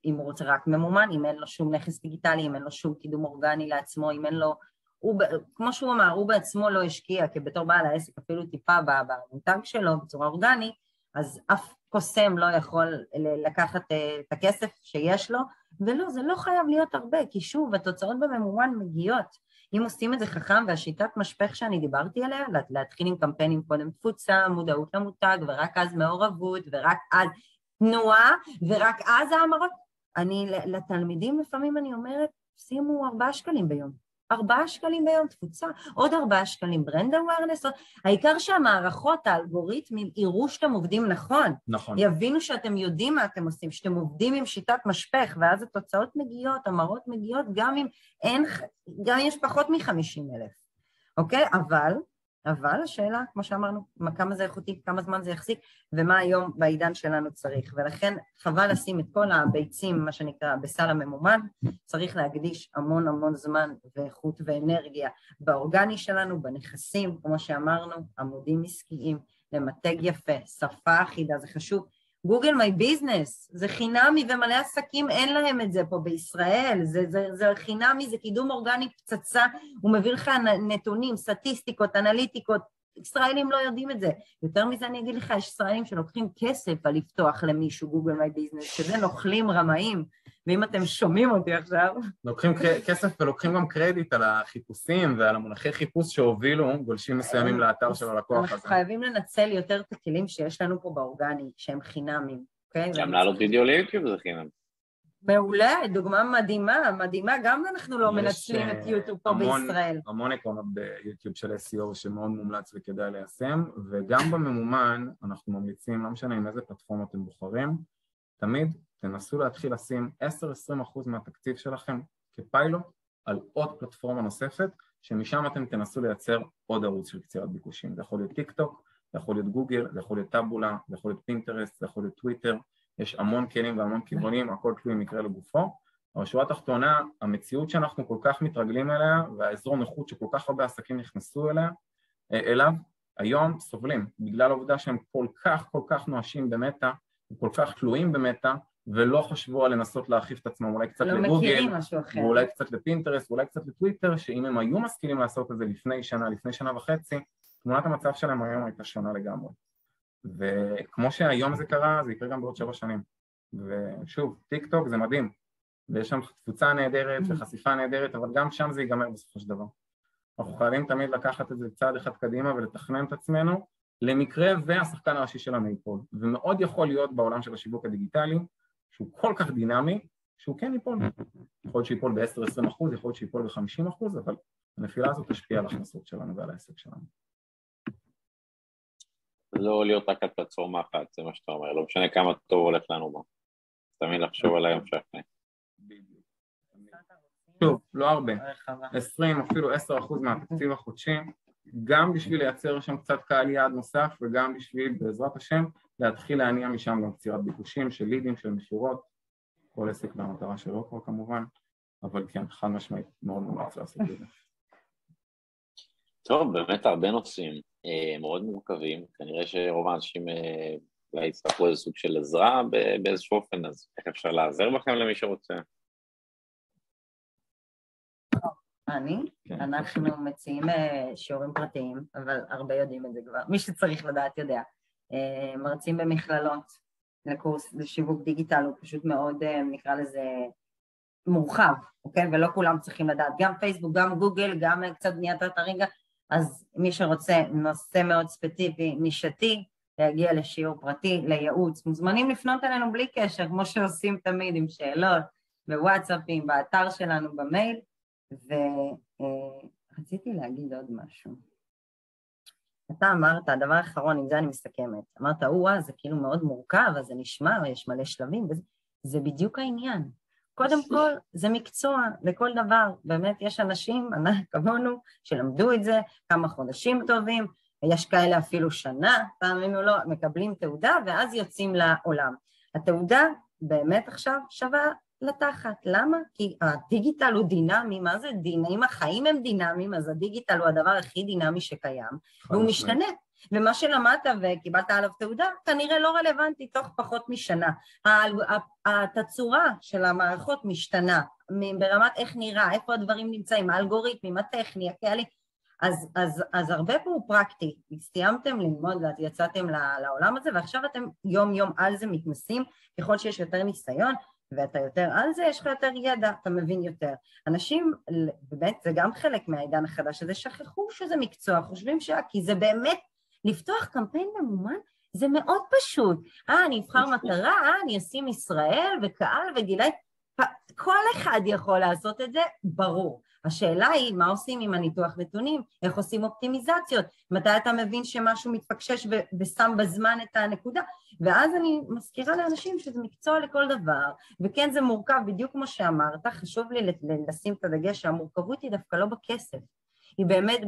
אם הוא רוצה רק ממומן, אם אין לו שום נכס דיגיטלי, אם אין לו שום קידום אורגני לעצמו, אם אין לו... הוא, כמו שהוא אמר, הוא בעצמו לא השקיע, כי בתור בעל העסק אפילו טיפה במותג שלו בצורה אורגנית, אז אף קוסם לא יכול לקחת אה, את הכסף שיש לו, ולא, זה לא חייב להיות הרבה, כי שוב, התוצאות בממומן מגיעות. אם עושים את זה חכם והשיטת משפך שאני דיברתי עליה, להתחיל עם קמפיינים קודם תפוצה, מודעות למותג, ורק אז מעורבות, ורק אז תנועה, ורק אז האמרות, אני, לתלמידים לפעמים אני אומרת, שימו ארבעה שקלים ביום. ארבעה שקלים ביום תפוצה, עוד ארבעה שקלים ברנד אווירנס, העיקר שהמערכות, האלגוריתמים, יראו שאתם עובדים נכון. נכון. יבינו שאתם יודעים מה אתם עושים, שאתם עובדים עם שיטת משפך, ואז התוצאות מגיעות, המראות מגיעות, גם אם אין, גם אם יש פחות מ-50 אלף, אוקיי? אבל אבל השאלה, כמו שאמרנו, כמה זה איכותי, כמה זמן זה יחזיק, ומה היום בעידן שלנו צריך. ולכן חבל לשים את כל הביצים, מה שנקרא, בסל הממומן, צריך להקדיש המון המון זמן ואיכות ואנרגיה באורגני שלנו, בנכסים, כמו שאמרנו, עמודים עסקיים, למתג יפה, שפה אחידה, זה חשוב. גוגל מי ביזנס, זה חינמי ומלא עסקים אין להם את זה פה בישראל, זה, זה, זה חינמי, זה קידום אורגני פצצה, הוא מביא לך נתונים, סטטיסטיקות, אנליטיקות, ישראלים לא יודעים את זה. יותר מזה אני אגיד לך, יש ישראלים שלוקחים כסף על לפתוח למישהו גוגל מי ביזנס, שזה נוכלים רמאים, ואם אתם שומעים אותי עכשיו... לוקחים כסף ולוקחים גם קרדיט על החיפושים ועל המונחי חיפוש שהובילו גולשים מסוימים לאתר של הלקוח הזה. אנחנו חייבים לנצל יותר את הכלים שיש לנו פה באורגני, שהם חינמים, אוקיי? גם לעלות וידאו ליוטיוב זה חינם. מעולה, דוגמה מדהימה, מדהימה, גם אנחנו לא מנצלים את אה, יוטיוב פה המון, בישראל. המון עקרונות ביוטיוב של SEO שמאוד מומלץ וכדאי ליישם, וגם בממומן אנחנו ממליצים, לא משנה עם איזה פלטפורמה אתם בוחרים, תמיד תנסו להתחיל לשים 10-20% מהתקציב שלכם כפיילוט על עוד פלטפורמה נוספת, שמשם אתם תנסו לייצר עוד ערוץ של קצירת ביקושים. זה יכול להיות טיק טוק, זה יכול להיות גוגל, זה יכול להיות טאבולה, זה יכול להיות פינטרסט, זה יכול להיות טוויטר, יש המון כלים והמון כיוונים, הכל תלוי מקרה לגופו. אבל שורה תחתונה, המציאות שאנחנו כל כך מתרגלים אליה, והאזור נוחות שכל כך הרבה עסקים נכנסו אליה, אה, אליו, היום סובלים, בגלל העובדה שהם כל כך כל כך נואשים במטא, וכל כך תלויים במטא, ולא חשבו על לנסות להרחיב את עצמם, אולי קצת לא לגוגל. ואולי קצת לפינטרסט, ואולי קצת לטוויטר, שאם הם היו משכילים לעשות את זה לפני שנה, לפני שנה וחצי, תמונת המצב שלהם היום הייתה שונה לגמרי. וכמו שהיום זה קרה, זה יקרה גם בעוד שבע שנים. ושוב, טיק טוק זה מדהים, ויש שם תפוצה נהדרת Mm-hmm. וחשיפה נהדרת, אבל גם שם זה ייגמר בסופו של דבר. אנחנו חייבים תמיד לקחת את זה צעד אחד קדימה ולתכנן את עצמנו למקרה והשחקן הראשי שלנו ייפול. ומאוד יכול להיות בעולם של השיווק הדיגיטלי, שהוא כל כך דינמי, שהוא כן ייפול. יכול להיות שיפול ב-10-20 אחוז, יכול להיות שיפול ב-50 אחוז, אבל הנפילה הזאת תשפיע על ההכנסות שלנו ועל העסק שלנו. לא להיות רק על פלטפורמה אחת, זה מה שאתה אומר, לא משנה כמה טוב הולך לנו בה. תמיד לחשוב על היום שאחרי. שוב, לא הרבה, רחבה. 20 אפילו 10 אחוז מהתקציב החודשי, גם בשביל לייצר שם קצת קהל יעד נוסף וגם בשביל, בעזרת השם, להתחיל להניע משם גם קצירת ביקושים של לידים, של מכירות, כל עסק והמטרה שלו כבר כמובן, אבל כן, חד משמעית, מאוד מומלץ לעשות את זה. טוב, באמת הרבה נושאים מאוד מורכבים, כנראה שרוב האנשים אה, אולי יצטרכו איזה סוג של עזרה באיזשהו אופן, אז איך אפשר לעזר בכם למי שרוצה? אני? כן. אנחנו מציעים אה, שיעורים פרטיים, אבל הרבה יודעים את זה כבר. מי שצריך לדעת יודע. אה, מרצים במכללות לקורס לשיווק דיגיטל, הוא פשוט מאוד, אה, נקרא לזה, מורחב, אוקיי? ולא כולם צריכים לדעת. גם פייסבוק, גם גוגל, גם אה, קצת בניית אתרים, אז מי שרוצה נושא מאוד ספציפי, נישתי, להגיע לשיעור פרטי, לייעוץ, מוזמנים לפנות אלינו בלי קשר, כמו שעושים תמיד עם שאלות, בוואטסאפים, באתר שלנו, במייל. ורציתי להגיד עוד משהו. אתה אמרת, הדבר האחרון, עם זה אני מסכמת, אמרת, או-אה, זה כאילו מאוד מורכב, אז זה נשמע, יש מלא שלבים, וזה זה בדיוק העניין. קודם כל, זה מקצוע לכל דבר. באמת, יש אנשים, כמונו, שלמדו את זה כמה חודשים טובים, יש כאלה אפילו שנה, תאמינו לו, מקבלים תעודה ואז יוצאים לעולם. התעודה באמת עכשיו שווה לתחת. למה? כי הדיגיטל הוא דינמי, מה זה דינמי? אם החיים הם דינמיים, אז הדיגיטל הוא הדבר הכי דינמי שקיים, והוא משתנה. ומה שלמדת וקיבלת עליו תעודה, כנראה לא רלוונטי תוך פחות משנה. התצורה של המערכות משתנה, ברמת איך נראה, איפה הדברים נמצאים, האלגוריתמים, הטכני, הקהלים, אז, אז, אז הרבה פה הוא פרקטי, סיימתם ללמוד ויצאתם לעולם הזה ועכשיו אתם יום יום על זה מתנסים, ככל שיש יותר ניסיון ואתה יותר על זה, יש לך יותר ידע, אתה מבין יותר. אנשים, באמת, זה גם חלק מהעידן החדש הזה, שכחו שזה מקצוע, חושבים ש... כי זה באמת, לפתוח קמפיין ממומן? זה מאוד פשוט. אה, אני אבחר מטרה, אה, אני אשים ישראל וקהל וגילי... כל אחד יכול לעשות את זה, ברור. השאלה היא מה עושים עם הניתוח נתונים, איך עושים אופטימיזציות, מתי אתה מבין שמשהו מתפקשש ושם בזמן את הנקודה, ואז אני מזכירה לאנשים שזה מקצוע לכל דבר, וכן זה מורכב. בדיוק כמו שאמרת, חשוב לי לשים את הדגש שהמורכבות היא דווקא לא בכסף, היא באמת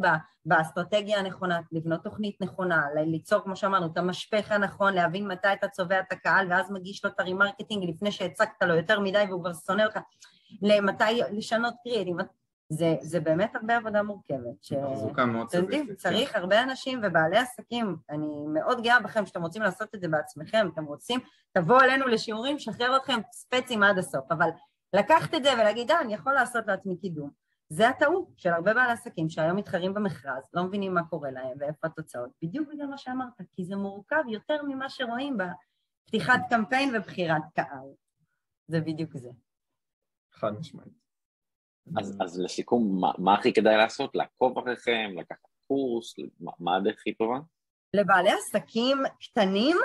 באסטרטגיה הנכונה, לבנות תוכנית נכונה, ליצור, כמו שאמרנו, את המשפך הנכון, להבין מתי אתה צובר את הקהל ואז מגיש לו את ה remarketing לפני שהצגת לו יותר מדי והוא כבר שונא אותך, למתי לשנות creatives, זה, זה באמת הרבה עבודה מורכבת. ש... תחזוקה מאוד סיזיפית. כן. צריך הרבה אנשים ובעלי עסקים, אני מאוד גאה בכם שאתם רוצים לעשות את זה בעצמכם, אתם רוצים, תבואו אלינו לשיעורים, נשחרר אתכם שפיצים עד הסוף, אבל לקחת את זה ולהגיד, אה, אני יכול לעשות לעצמי קידום. זה הטעות של הרבה בעלי עסקים שהיום מתחרים במכרז, לא מבינים מה קורה להם ואיפה התוצאות, בדיוק בגלל מה שאמרת, כי זה מורכב יותר ממה שרואים בפתיחת קמפיין ובחירת קהל. זה בדיוק זה. חד משמעית. אז, אז לסיכום, מה, מה הכי כדאי לעשות? לעקוב אחריכם, לקחת קורס, מה, מה הדרך הכי טובה? לבעלי עסקים קטנים,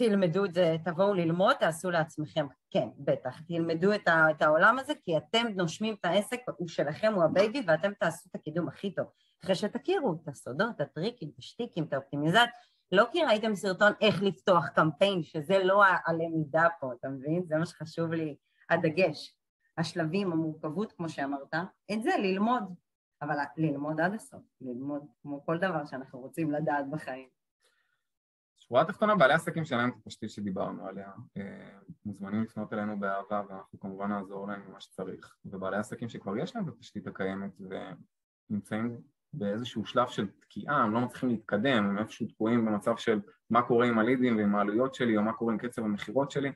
תלמדו את זה, תבואו ללמוד, תעשו לעצמכם. כן, בטח, תלמדו את, ה, את העולם הזה, כי אתם נושמים את העסק, הוא שלכם, הוא ה baby, ואתם תעשו את הקידום הכי טוב. אחרי שתכירו את הסודות, את הטריקים, את השטיקים, את האופטימיזציה, לא כי ראיתם סרטון איך לפתוח קמפיין, שזה לא הלמידה פה, אתה מבין? זה מה שחשוב לי, הדגש. השלבים, המורכבות, כמו שאמרת, את זה ללמוד, אבל ללמוד עד הסוף, ללמוד כמו כל דבר שאנחנו רוצים לדעת בחיים. שורה תחתונה, בעלי עסקים שלהם את התשתית שדיברנו עליה, אה, מוזמנים לפנות אלינו באהבה ואנחנו כמובן נעזור להם במה שצריך. ובעלי עסקים שכבר יש להם את התשתית הקיימת ונמצאים באיזשהו שלב של תקיעה, הם לא מצליחים להתקדם, הם איפשהו תקועים במצב של מה קורה עם הלידים ועם העלויות שלי או מה קורה עם קצב המכירות שלי,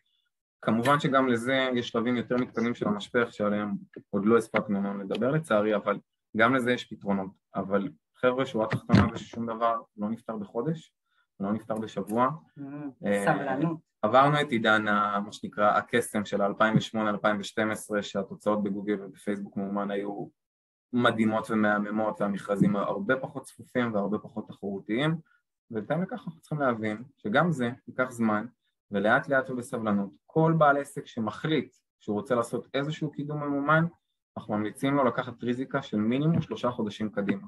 כמובן שגם לזה יש שלבים יותר מתקדמים של המשפך שעליהם עוד לא הספקנו לדבר לצערי, אבל גם לזה יש פתרונות. אבל חבר'ה, שורה תחתונה זה ששום דבר לא נפתר בחודש, לא נפתר בשבוע. Mm, סבלנות. עברנו את עידן, מה שנקרא, הקסם של 2008-2012, שהתוצאות בגוגל ובפייסבוק מאומן היו מדהימות ומהממות, והמכרזים הרבה פחות צפופים והרבה פחות תחרותיים, ובהתאם לכך אנחנו צריכים להבין שגם זה ייקח זמן, ולאט לאט ובסבלנות, כל בעל עסק שמחליט שהוא רוצה לעשות איזשהו קידום ממומן, אנחנו ממליצים לו לקחת ריזיקה של מינימום שלושה חודשים קדימה.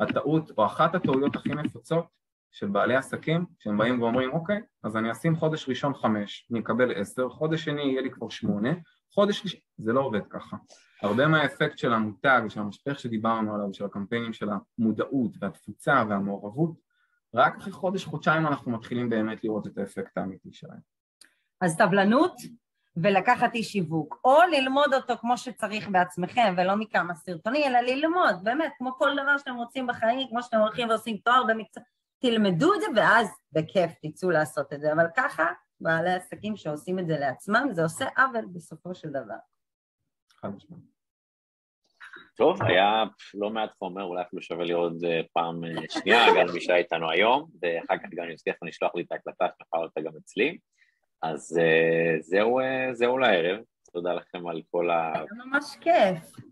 הטעות, או אחת הטעויות הכי נפוצות של בעלי עסקים, שהם באים ואומרים, אוקיי, אז אני אשים חודש ראשון חמש, אני אקבל עשר, חודש שני יהיה לי כבר שמונה, חודש ראשון, זה לא עובד ככה. הרבה מהאפקט של המותג, של המשפך שדיברנו עליו, של הקמפיינים של המודעות והתפוצה והמעורבות, רק אחרי חודש, חודשיים אנחנו מתחילים באמת לראות את האפקט האמיתי שלהם. אז סבלנות ולקחת אי שיווק, או ללמוד אותו כמו שצריך בעצמכם ולא מכמה סרטונים, אלא ללמוד, באמת, כמו כל דבר שאתם רוצים בחיים, כמו שאתם הולכים ועושים תואר במקצוע, תלמדו את זה ואז בכיף תצאו לעשות את זה, אבל ככה בעלי עסקים שעושים את זה לעצמם, זה עושה עוול בסופו של דבר. חד משמעית. טוב, היה לא מעט חומר, אולי אפילו שווה לראות אה, פעם אה, שנייה, גם מי שהיה איתנו היום, ואחר כך גם אני אצליח לשלוח לי את ההקלטה שנוכל אותה גם אצלי. אז אה, זהו, זהו לערב, תודה לכם על כל ה... היה ממש כיף.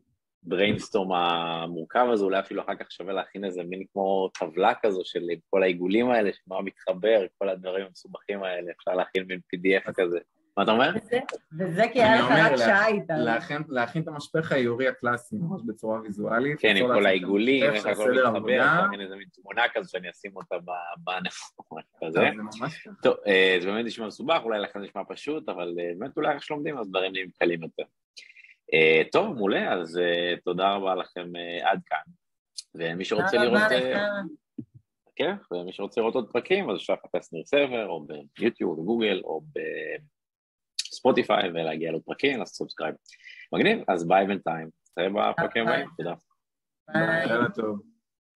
ב brainstorm המורכב הזה, אולי אפילו אחר כך שווה להכין איזה מין כמו טבלה כזו של כל העיגולים האלה, שמה מתחבר, כל הדברים המסובכים האלה, אפשר להכין מין PDF כזה. מה אתה אומר? וזה כי היה לך רק שעה איתם. להכין את המשפך האיורי הקלאסי, ממש בצורה ויזואלית. כן, עם כל העיגולים, איך הכל מתחבר, להכין איזה מין תמונה כזו שאני אשים אותה בענן, כזה. טוב, אה, זה באמת נשמע מסובך, אולי לכם נשמע פשוט, אבל אה, באמת אולי איך שלומדים, אז דברים נהיים קלים יותר. אה, טוב, מעולה, אז תודה רבה לכם עד כאן. ומי שרוצה לראות... כן, ומי שרוצה לראות עוד פרקים, אז אפשר לחפש ניר סבר, או ביוטיוב, בגוגל, או בספוטיפיי, ולהגיע לעוד פרקים, אז subscribe. מגניב, אז ביי בינתיים. נתראה בפרקים הבאים, תודה. ביי.